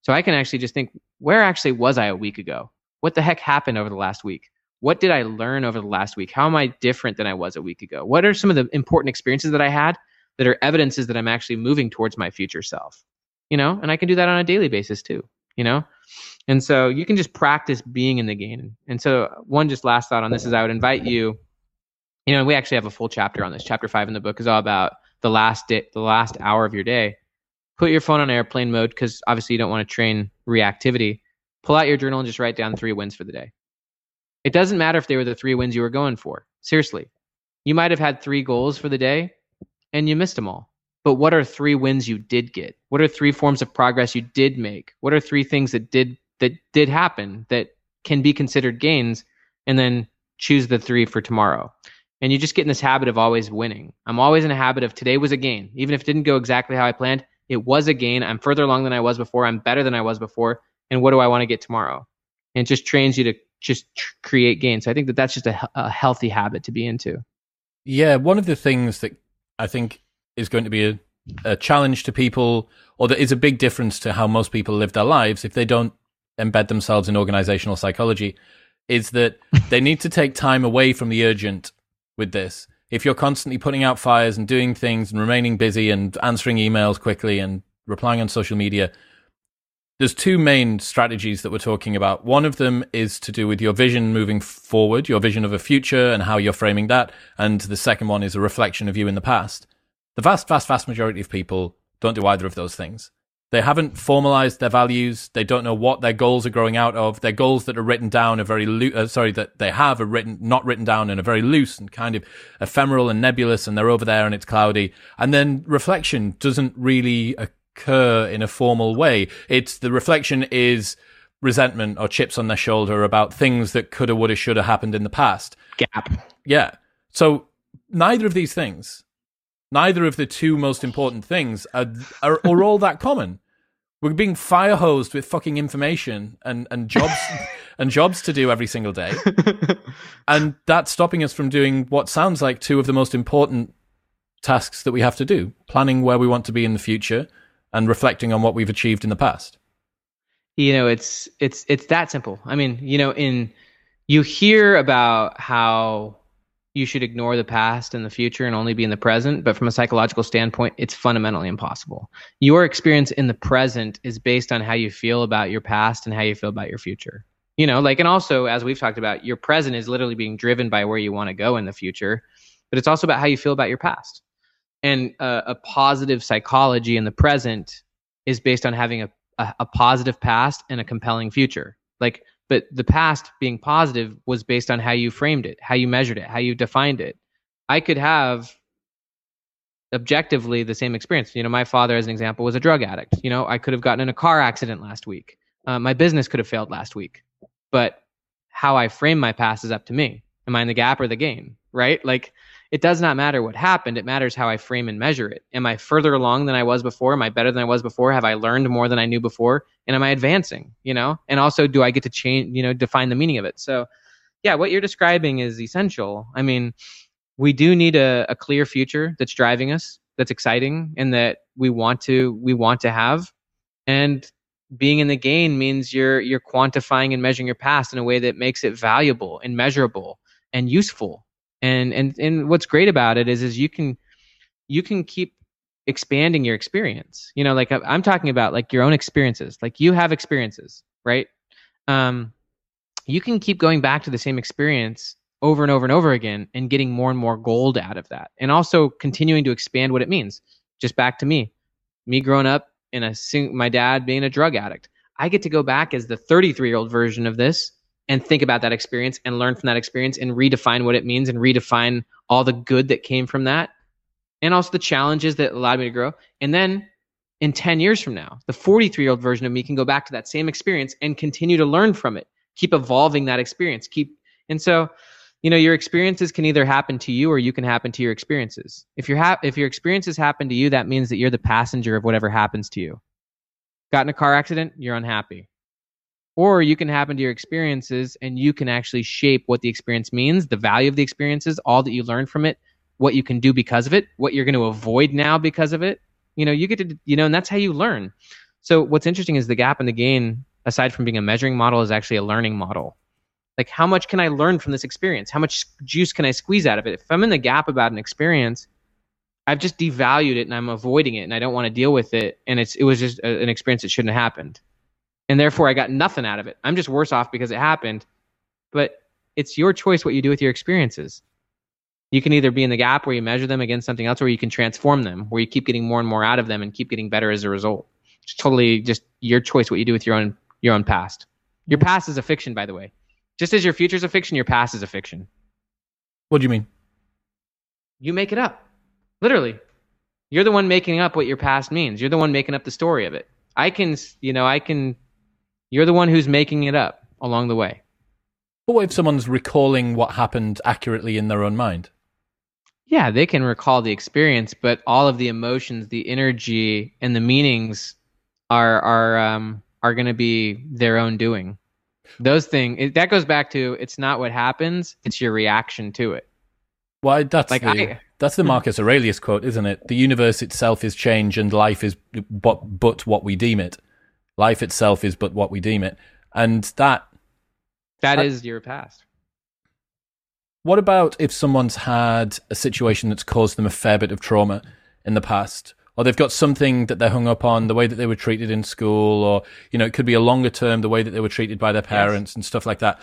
So I can actually just think, where actually was I a week ago? What the heck happened over the last week? What did I learn over the last week? How am I different than I was a week ago? What are some of the important experiences that I had that are evidences that I'm actually moving towards my future self? You know, and I can do that on a daily basis too, you know? And so you can just practice being in the gain. And so one just last thought on this is I would invite you, you know, we actually have a full chapter on this. Chapter five in the book is all about the last day, the last hour of your day. Put your phone on airplane mode because obviously you don't want to train reactivity. Pull out your journal and just write down three wins for the day. It doesn't matter if they were the three wins you were going for. Seriously. You might have had three goals for the day and you missed them all. but what are three wins you did get? What are three forms of progress you did make? What are three things that did that did happen that can be considered gains? And then choose the three for tomorrow. And you just get in this habit of always winning. I'm always in a habit of today was a gain. Even if it didn't go exactly how I planned, it was a gain. I'm further along than I was before. I'm better than I was before. And what do I want to get tomorrow? And it just trains you to just tr- create gains. So I think that that's just a, a healthy habit to be into. Yeah, one of the things that I think is going to be a, a challenge to people, or that is a big difference to how most people live their lives if they don't embed themselves in organizational psychology, is that they need to take time away from the urgent with this. If you're constantly putting out fires and doing things and remaining busy and answering emails quickly and replying on social media, there's two main strategies that we're talking about. One of them is to do with your vision moving forward, your vision of a future and how you're framing that. And the second one is a reflection of you in the past. The vast, vast, vast majority of people don't do either of those things. They haven't formalized their values. They don't know what their goals are growing out of. Their goals that are written down are very loo- uh, sorry that they have are written not written down and are very loose and kind of ephemeral and nebulous and they're over there and it's cloudy. And then reflection doesn't really occur in a formal way. It's the reflection is resentment or chips on their shoulder about things that coulda, woulda, shoulda happened in the past. Gap. Yeah. So neither of these things, neither of the two most important things are, are, are all that common. We're being fire hosed with fucking information and, and jobs and jobs to do every single day. and that's stopping us from doing what sounds like two of the most important tasks that we have to do planning where we want to be in the future and reflecting on what we've achieved in the past. You know, it's it's it's that simple. I mean, you know, in you hear about how you should ignore the past and the future and only be in the present. But from a psychological standpoint, it's fundamentally impossible. Your experience in the present is based on how you feel about your past and how you feel about your future. You know, like, and also, as we've talked about, your present is literally being driven by where you want to go in the future, but it's also about how you feel about your past. And a positive psychology in the present is based on having a, a, a positive past and a compelling future. Like, but the past being positive was based on how you framed it, how you measured it, how you defined it. I could have objectively the same experience. You know, my father, as an example, was a drug addict. You know, I could have gotten in a car accident last week. Uh, my business could have failed last week. But how I frame my past is up to me. Am I in the gap or the gain? Right? Like, it does not matter what happened. It matters how I frame and measure it. Am I further along than I was before? Am I better than I was before? Have I learned more than I knew before? And am I advancing? You know, and also do I get to change, you know, define the meaning of it? So, yeah, what you're describing is essential. I mean, we do need a, a clear future that's driving us, that's exciting, and that we want to we want to have. And being in the gain means you're you're quantifying and measuring your past in a way that makes it valuable and measurable and useful and and and what's great about it is is you can you can keep expanding your experience. You know like i'm talking about like your own experiences. Like you have experiences right? Um you can keep going back to the same experience over and over and over again and getting more and more gold out of that. And also continuing to expand what it means. Just back to me. Me growing up in a my dad being a drug addict. I get to go back as the 33 year old version of this and think about that experience and learn from that experience and redefine what it means and redefine all the good that came from that and also the challenges that allowed me to grow. And then in 10 years from now, the 43 year old version of me can go back to that same experience and continue to learn from it, keep evolving that experience. Keep, and so, you know, your experiences can either happen to you or you can happen to your experiences. If your ha- if your experiences happen to you, that means that you're the passenger of whatever happens to you. Got in a car accident, you're unhappy or you can happen to your experiences and you can actually shape what the experience means, the value of the experiences, all that you learn from it, what you can do because of it, what you're going to avoid now because of it. You know, you get to, you know, and that's how you learn. So what's interesting is the gap and the gain, aside from being a measuring model, is actually a learning model. Like, how much can I learn from this experience? How much juice can I squeeze out of it? If I'm in the gap about an experience, I've just devalued it and I'm avoiding it and I don't want to deal with it. And it's it was just a, an experience that shouldn't have happened and therefore I got nothing out of it. I'm just worse off because it happened. But it's your choice what you do with your experiences. You can either be in the gap where you measure them against something else, or you can transform them, where you keep getting more and more out of them and keep getting better as a result. It's totally just your choice what you do with your own your own past. Your past is a fiction, by the way. Just as your future is a fiction, your past is a fiction. What do you mean? You make it up. Literally. You're the one making up what your past means. You're the one making up the story of it. I can, you know, I can. You're the one who's making it up along the way. But what if someone's recalling what happened accurately in their own mind? Yeah, they can recall the experience, but all of the emotions, the energy, and the meanings are are um, are going to be their own doing. Those things that goes back to it's not what happens; it's your reaction to it. Why that's like the, I, that's the Marcus Aurelius quote, isn't it? The universe itself is change, and life is but but what we deem it. Life itself is but what we deem it, and that that is your past. What about if someone's had a situation that's caused them a fair bit of trauma in the past? Or they've got something that they're hung up on, the way that they were treated in school, or, you know, it could be a longer term, the way that they were treated by their parents yes. and stuff like that.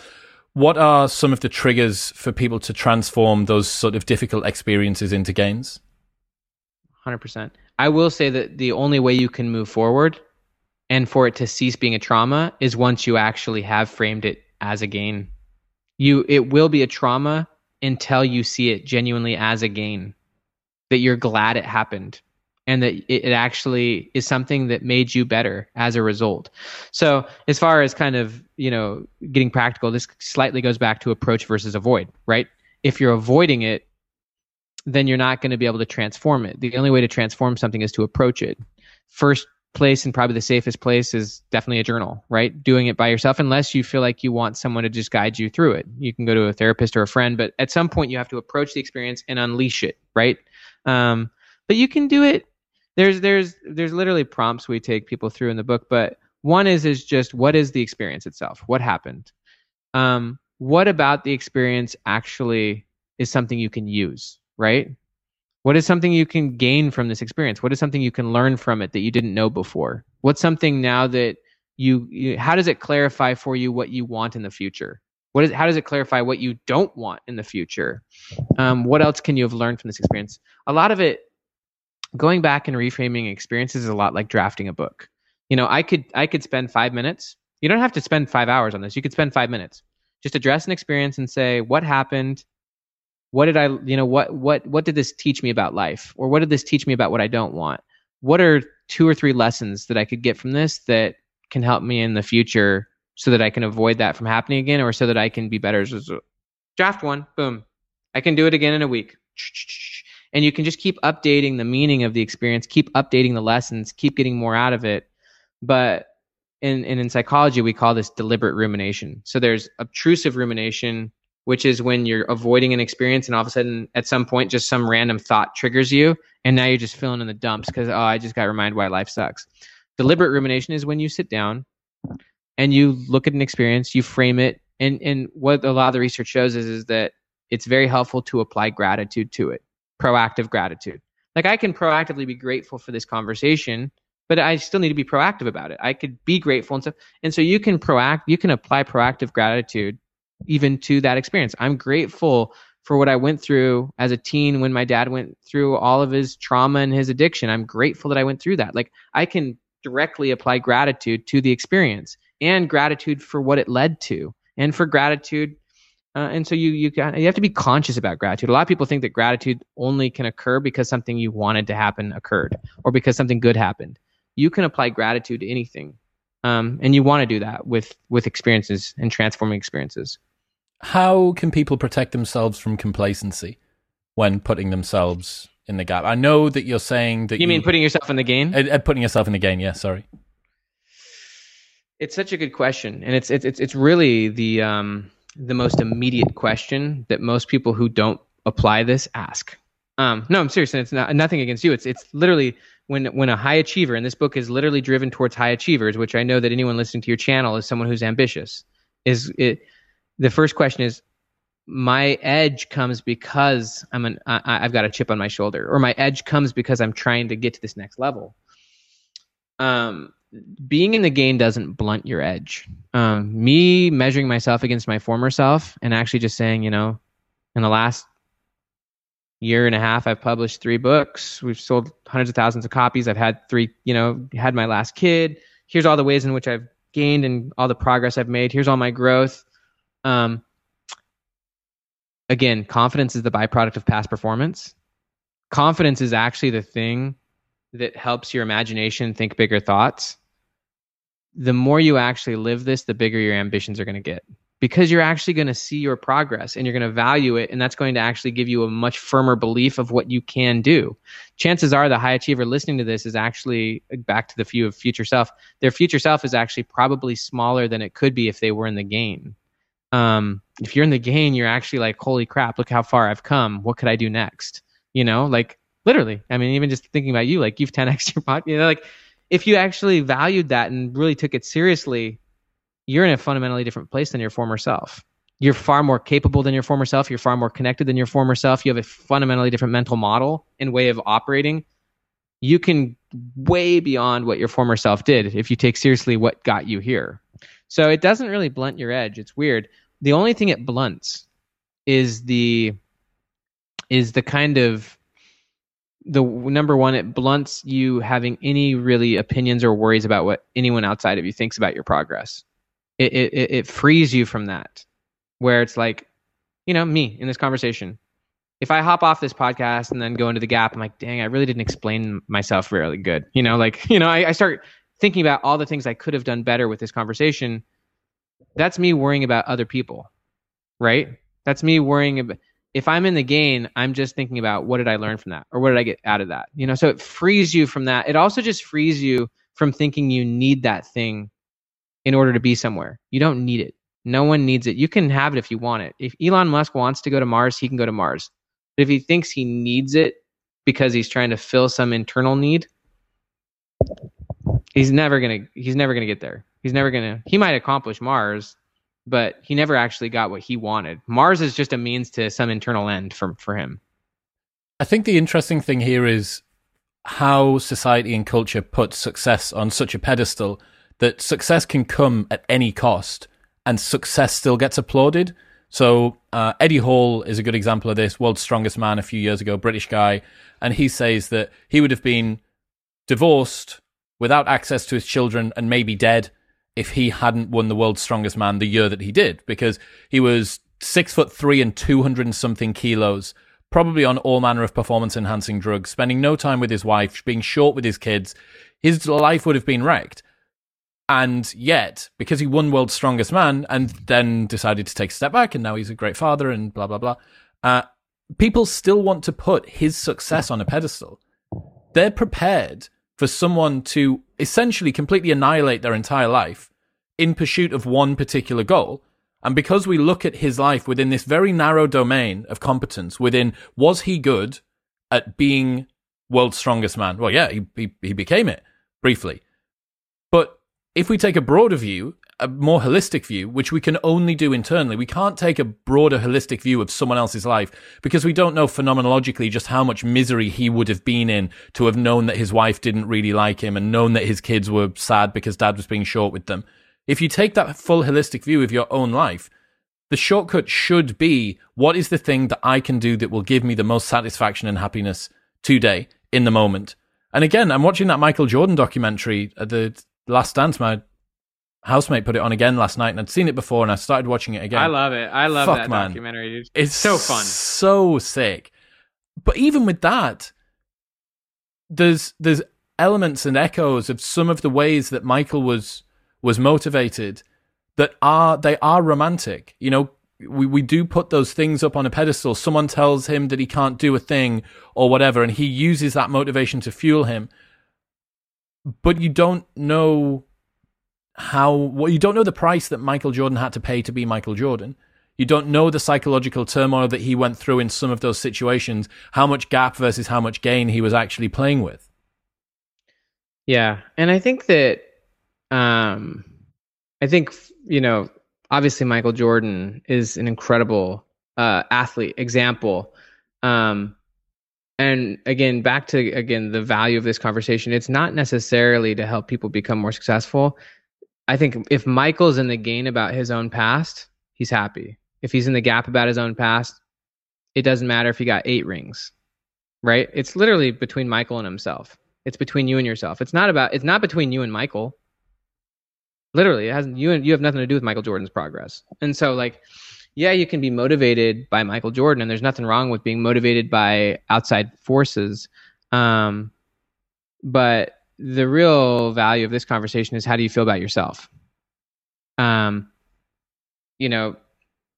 What are some of the triggers for people to transform those sort of difficult experiences into gains? 100%. I will say that the only way you can move forward and for it to cease being a trauma is once you actually have framed it as a gain. You it will be a trauma until you see it genuinely as a gain. That you're glad it happened and that it actually is something that made you better as a result. So, as far as kind of, you know, getting practical, this slightly goes back to approach versus avoid, right? If you're avoiding it, then you're not going to be able to transform it. The only way to transform something is to approach it. First place and probably the safest place is definitely a journal, right? Doing it by yourself, unless you feel like you want someone to just guide you through it. You can go to a therapist or a friend, but at some point you have to approach the experience and unleash it, right? Um, but you can do it. There's there's there's literally prompts we take people through in the book, but one is is just what is the experience itself? What happened? Um, what about the experience actually is something you can use, right? What is something you can gain from this experience? What is something you can learn from it that you didn't know before? What's something now that you, you how does it clarify for you what you want in the future? What is how does it clarify what you don't want in the future? Um, what else can you have learned from this experience? A lot of it, going back and reframing experiences is a lot like drafting a book. You know, I could I could spend five minutes. You don't have to spend five hours on this. You could spend five minutes. Just address an experience and say what happened what did i you know what what what did this teach me about life? Or what did this teach me about what i don't want? What are two or three lessons that i could get from this that can help me in the future so that i can avoid that from happening again or so that i can be better as draft one boom. I can do it again in a week. And you can just keep updating the meaning of the experience keep updating the lessons keep getting more out of it. But in, in, in psychology we call this deliberate rumination. So there's obtrusive rumination which is when you're avoiding an experience and all of a sudden at some point just some random thought triggers you and now you're just feeling in the dumps because oh i just got reminded why life sucks. Deliberate rumination is when you sit down and you look at an experience you frame it and and what a lot of the research shows is is that it's very helpful to apply gratitude to it proactive gratitude. Like i can proactively be grateful for this conversation but i still need to be proactive about it. I could be grateful and stuff and so you can proact you can apply proactive gratitude even to that experience. I'm grateful for what I went through as a teen when my dad went through all of his trauma and his addiction. I'm grateful that I went through that. Like I can directly apply gratitude to the experience and gratitude for what it led to and for gratitude uh, and so you you you have to be conscious about gratitude. A lot of people think that gratitude only can occur because something you wanted to happen occurred or because something good happened. You can apply gratitude to anything, um, and you want to do that with with experiences and transforming experiences how can people protect themselves from complacency when putting themselves in the gap? I know that you're saying that you, you mean putting yourself in the gain. Uh, uh, putting yourself in the gain. Yeah, sorry. It's such a good question, and it's it's it's it's really the um the most immediate question that most people who don't apply this ask. Um, no, I'm serious, and it's not nothing against you. It's it's literally when when a high achiever, and this book is literally driven towards high achievers, which I know that anyone listening to your channel is someone who's ambitious. Is it the first question is my edge comes because I'm an I, have got a chip on my shoulder, or my edge comes because I'm trying to get to this next level. Um, being in the gain doesn't blunt your edge. Um, me measuring myself against my former self and actually just saying, you know, in the last year and a half, I've published three books. We've sold hundreds of thousands of copies. I've had three, you know, had my last kid. Here's all the ways in which I've gained and all the progress I've made. Here's all my growth um, again, confidence is the byproduct of past performance. Confidence is actually the thing that helps your imagination think bigger thoughts, the more you actually live this, the bigger your ambitions are going to get because you're actually going to see your progress and you're going to value it. And that's going to actually give you a much firmer belief of what you can do. Chances are the high achiever listening to this is actually back to the view of future self. Their future self is actually probably smaller than it could be if they were in the gain. Um, if you're in the gain, you're actually like, holy crap, look how far I've come. What could I do next? You know, like literally. I mean, even just thinking about you, like you've 10x your podcast. You know, like if you actually valued that and really took it seriously, you're in a fundamentally different place than your former self. You're far more capable than your former self. You're far more connected than your former self. You have a fundamentally different mental model and way of operating. You can way beyond what your former self did if you take seriously what got you here. So it doesn't really blunt your edge. It's weird. The only thing it blunts is the is the kind of the number one it blunts you having any really opinions or worries about what anyone outside of you thinks about your progress it, it, it frees you from that where it's like you know me in this conversation if i hop off this podcast and then go into the gap i'm like dang i really didn't explain myself really good you know like you know I, I start thinking about all the things i could have done better with this conversation that's me worrying about other people right that's me worrying about if i'm in the gain i'm just thinking about what did i learn from that or what did i get out of that you know so it frees you from that it also just frees you from thinking you need that thing in order to be somewhere. You don't need it. No one needs it. You can have it if you want it. If Elon Musk wants to go to Mars, he can go to Mars. But if he thinks he needs it because he's trying to fill some internal need, he's never to he's never to get there. He's never to he might accomplish Mars, but he never actually got what he wanted. Mars is just a means to some internal end for for him. I think the interesting thing here is how society and culture put success on such a pedestal that success can come at any cost and success still gets applauded. So uh, Eddie Hall is a good example of this, world's strongest man a few years ago, British guy, and he says that he would have been divorced without access to his children and maybe dead if he hadn't won the world's strongest man the year that he did, because he was six foot three and two hundred and something kilos, probably on all manner of performance enhancing drugs, spending no time with his wife, being short with his kids. His life would have been wrecked. And yet, because he won World's Strongest Man and then decided to take a step back, and now he's a great father and blah, blah, blah, uh, people still want to put his success on a pedestal. They're prepared for someone to essentially completely annihilate their entire life in pursuit of one particular goal. And because we look at his life within this very narrow domain of competence, within was he good at being world's strongest man? Well, yeah, he, he, he became it briefly. But if we take a broader view, a more holistic view, which we can only do internally, we can't take a broader holistic view of someone else's life because we don't know phenomenologically just how much misery he would have been in to have known that his wife didn't really like him and known that his kids were sad because dad was being short with them. If you take that full holistic view of your own life, the shortcut should be what is the thing that I can do that will give me the most satisfaction and happiness today in the moment. And again, I'm watching that Michael Jordan documentary, uh, the Last Dance, my housemate put it on again last night, and I'd seen it before, and I started watching it again. I love it. I love Fuck, that man. documentary. Dude. It's so fun, so sick. But even with that, there's there's elements and echoes of some of the ways that Michael was was motivated that are they are romantic. You know, we, we do put those things up on a pedestal. Someone tells him that he can't do a thing or whatever, and he uses that motivation to fuel him but you don't know how well you don't know the price that Michael Jordan had to pay to be Michael Jordan. You don't know the psychological turmoil that he went through in some of those situations, how much gap versus how much gain he was actually playing with. Yeah, and I think that um I think you know, obviously Michael Jordan is an incredible uh athlete example. Um and again back to again the value of this conversation it's not necessarily to help people become more successful i think if michael's in the gain about his own past he's happy. If he's in the gap about his own past it doesn't matter if he got eight rings right? It's literally between michael and himself. It's between you and yourself. It's not about it's not between you and michael. Literally it has you and you have nothing to do with michael jordan's progress. And so like yeah, you can be motivated by Michael Jordan, and there's nothing wrong with being motivated by outside forces. Um, but the real value of this conversation is how do you feel about yourself? Um, you know,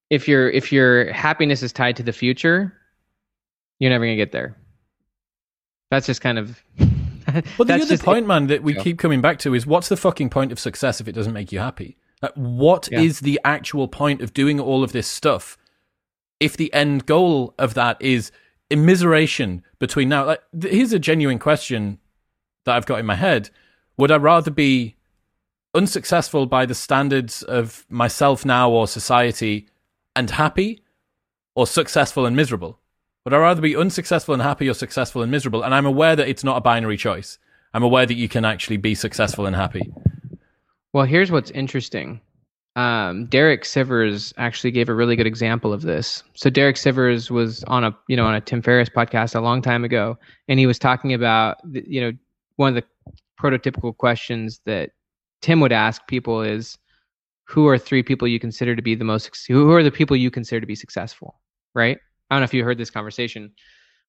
if your if your happiness is tied to the future, you're never gonna get there. That's just kind of. well, the other point, man, that we keep coming back to is what's the fucking point of success if it doesn't make you happy? Like, what yeah. is the actual point of doing all of this stuff if the end goal of that is immiseration between now? Like, here's a genuine question that I've got in my head. Would I rather be unsuccessful by the standards of myself now or society and happy, or successful and miserable? Would I rather be unsuccessful and happy or successful and miserable? And I'm aware that it's not a binary choice. I'm aware that you can actually be successful and happy. Well, here's what's interesting. Um, Derek Sivers actually gave a really good example of this. So Derek Sivers was on a you know on a Tim Ferriss podcast a long time ago, and he was talking about you know one of the prototypical questions that Tim would ask people is, who are three people you consider to be the most who are the people you consider to be successful, right? I don't know if you heard this conversation,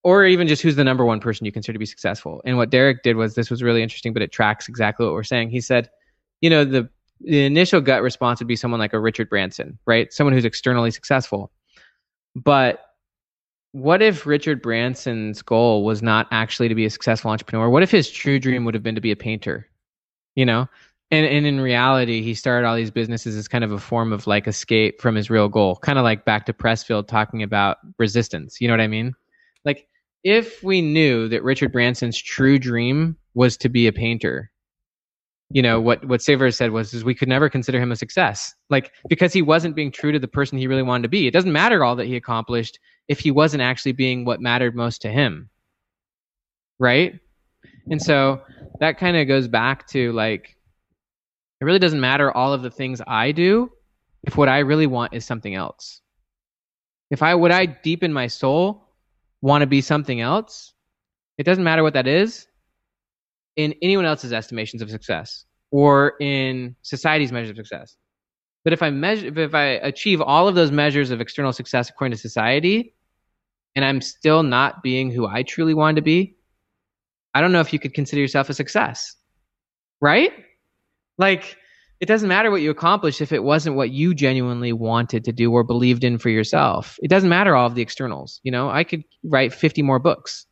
or even just who's the number one person you consider to be successful. And what Derek did was this was really interesting, but it tracks exactly what we're saying. He said, you know, the the initial gut response would be someone like a Richard Branson, right? Someone who's externally successful. But what if Richard Branson's goal was not actually to be a successful entrepreneur? What if his true dream would have been to be a painter? You know, and, and in reality, he started all these businesses as kind of a form of like escape from his real goal, kind of like back to Pressfield talking about resistance. You know what I mean? Like, if we knew that Richard Branson's true dream was to be a painter, you know what what Sivers said was is we could never consider him a success, like because he wasn't being true to the person he really wanted to be. It doesn't matter all that he accomplished if he wasn't actually being what mattered most to him, right? And so that kind of goes back to like it really doesn't matter all of the things I do if what I really want is something else. If I would I deep in my soul want to be something else, it doesn't matter what that is in anyone else's estimations of success or in society's measures of success. But if I measure if I achieve all of those measures of external success according to society and I'm still not being who I truly want to be, I don't know if you could consider yourself a success. Right? Like, it doesn't matter what you accomplish if it wasn't what you genuinely wanted to do or believed in for yourself. It doesn't matter all of the externals. You know, I could write 50 more books.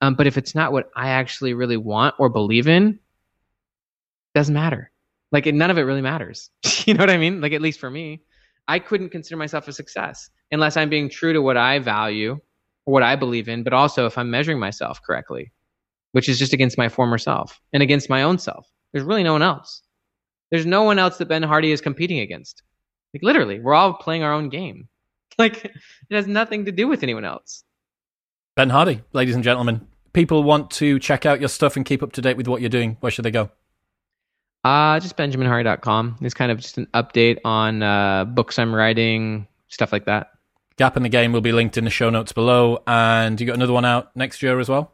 Um, but if it's not what I actually really want or believe in, it doesn't matter. Like, none of it really matters. you know what I mean? Like, at least for me, I couldn't consider myself a success unless I'm being true to what I value or what I believe in, but also if I'm measuring myself correctly, which is just against my former self and against my own self. There's really no one else. There's no one else that Ben Hardy is competing against. Like literally, we're all playing our own game. Like it has nothing to do with anyone else. Ben Hardy, ladies and gentlemen. People want to check out your stuff and keep up to date with what you're doing. Where should they go? Uh, just benjaminhardy.com. It's kind of just an update on uh, books I'm writing, stuff like that. Gap in the Gain will be linked in the show notes below. And you got another one out next year as well?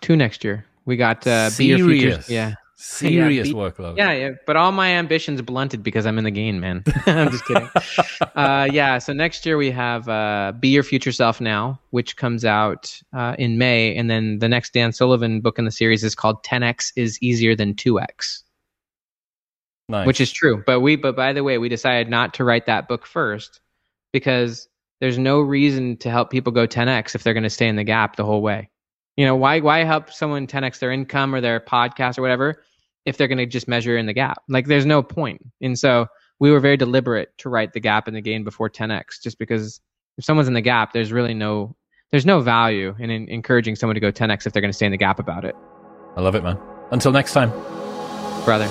Two next year. We got uh, Be Your Future. Yeah. Serious yeah, workload. Yeah, yeah. But all my ambitions blunted because I'm in the gain, man. I'm just kidding. uh, yeah. So next year we have uh, Be Your Future Self Now, which comes out uh, in May, and then the next Dan Sullivan book in the series is called 10x is easier than 2x. Nice. Which is true, but we. But by the way, we decided not to write that book first because there's no reason to help people go 10x if they're going to stay in the gap the whole way. You know, why why help someone 10x their income or their podcast or whatever if they're going to just measure in the gap. Like there's no point. And so we were very deliberate to write the gap in the gain before 10x, just because if someone's in the gap, there's really no there's no value in, in encouraging someone to go 10x if they're going to stay in the gap about it. I love it, man. Until next time, brother.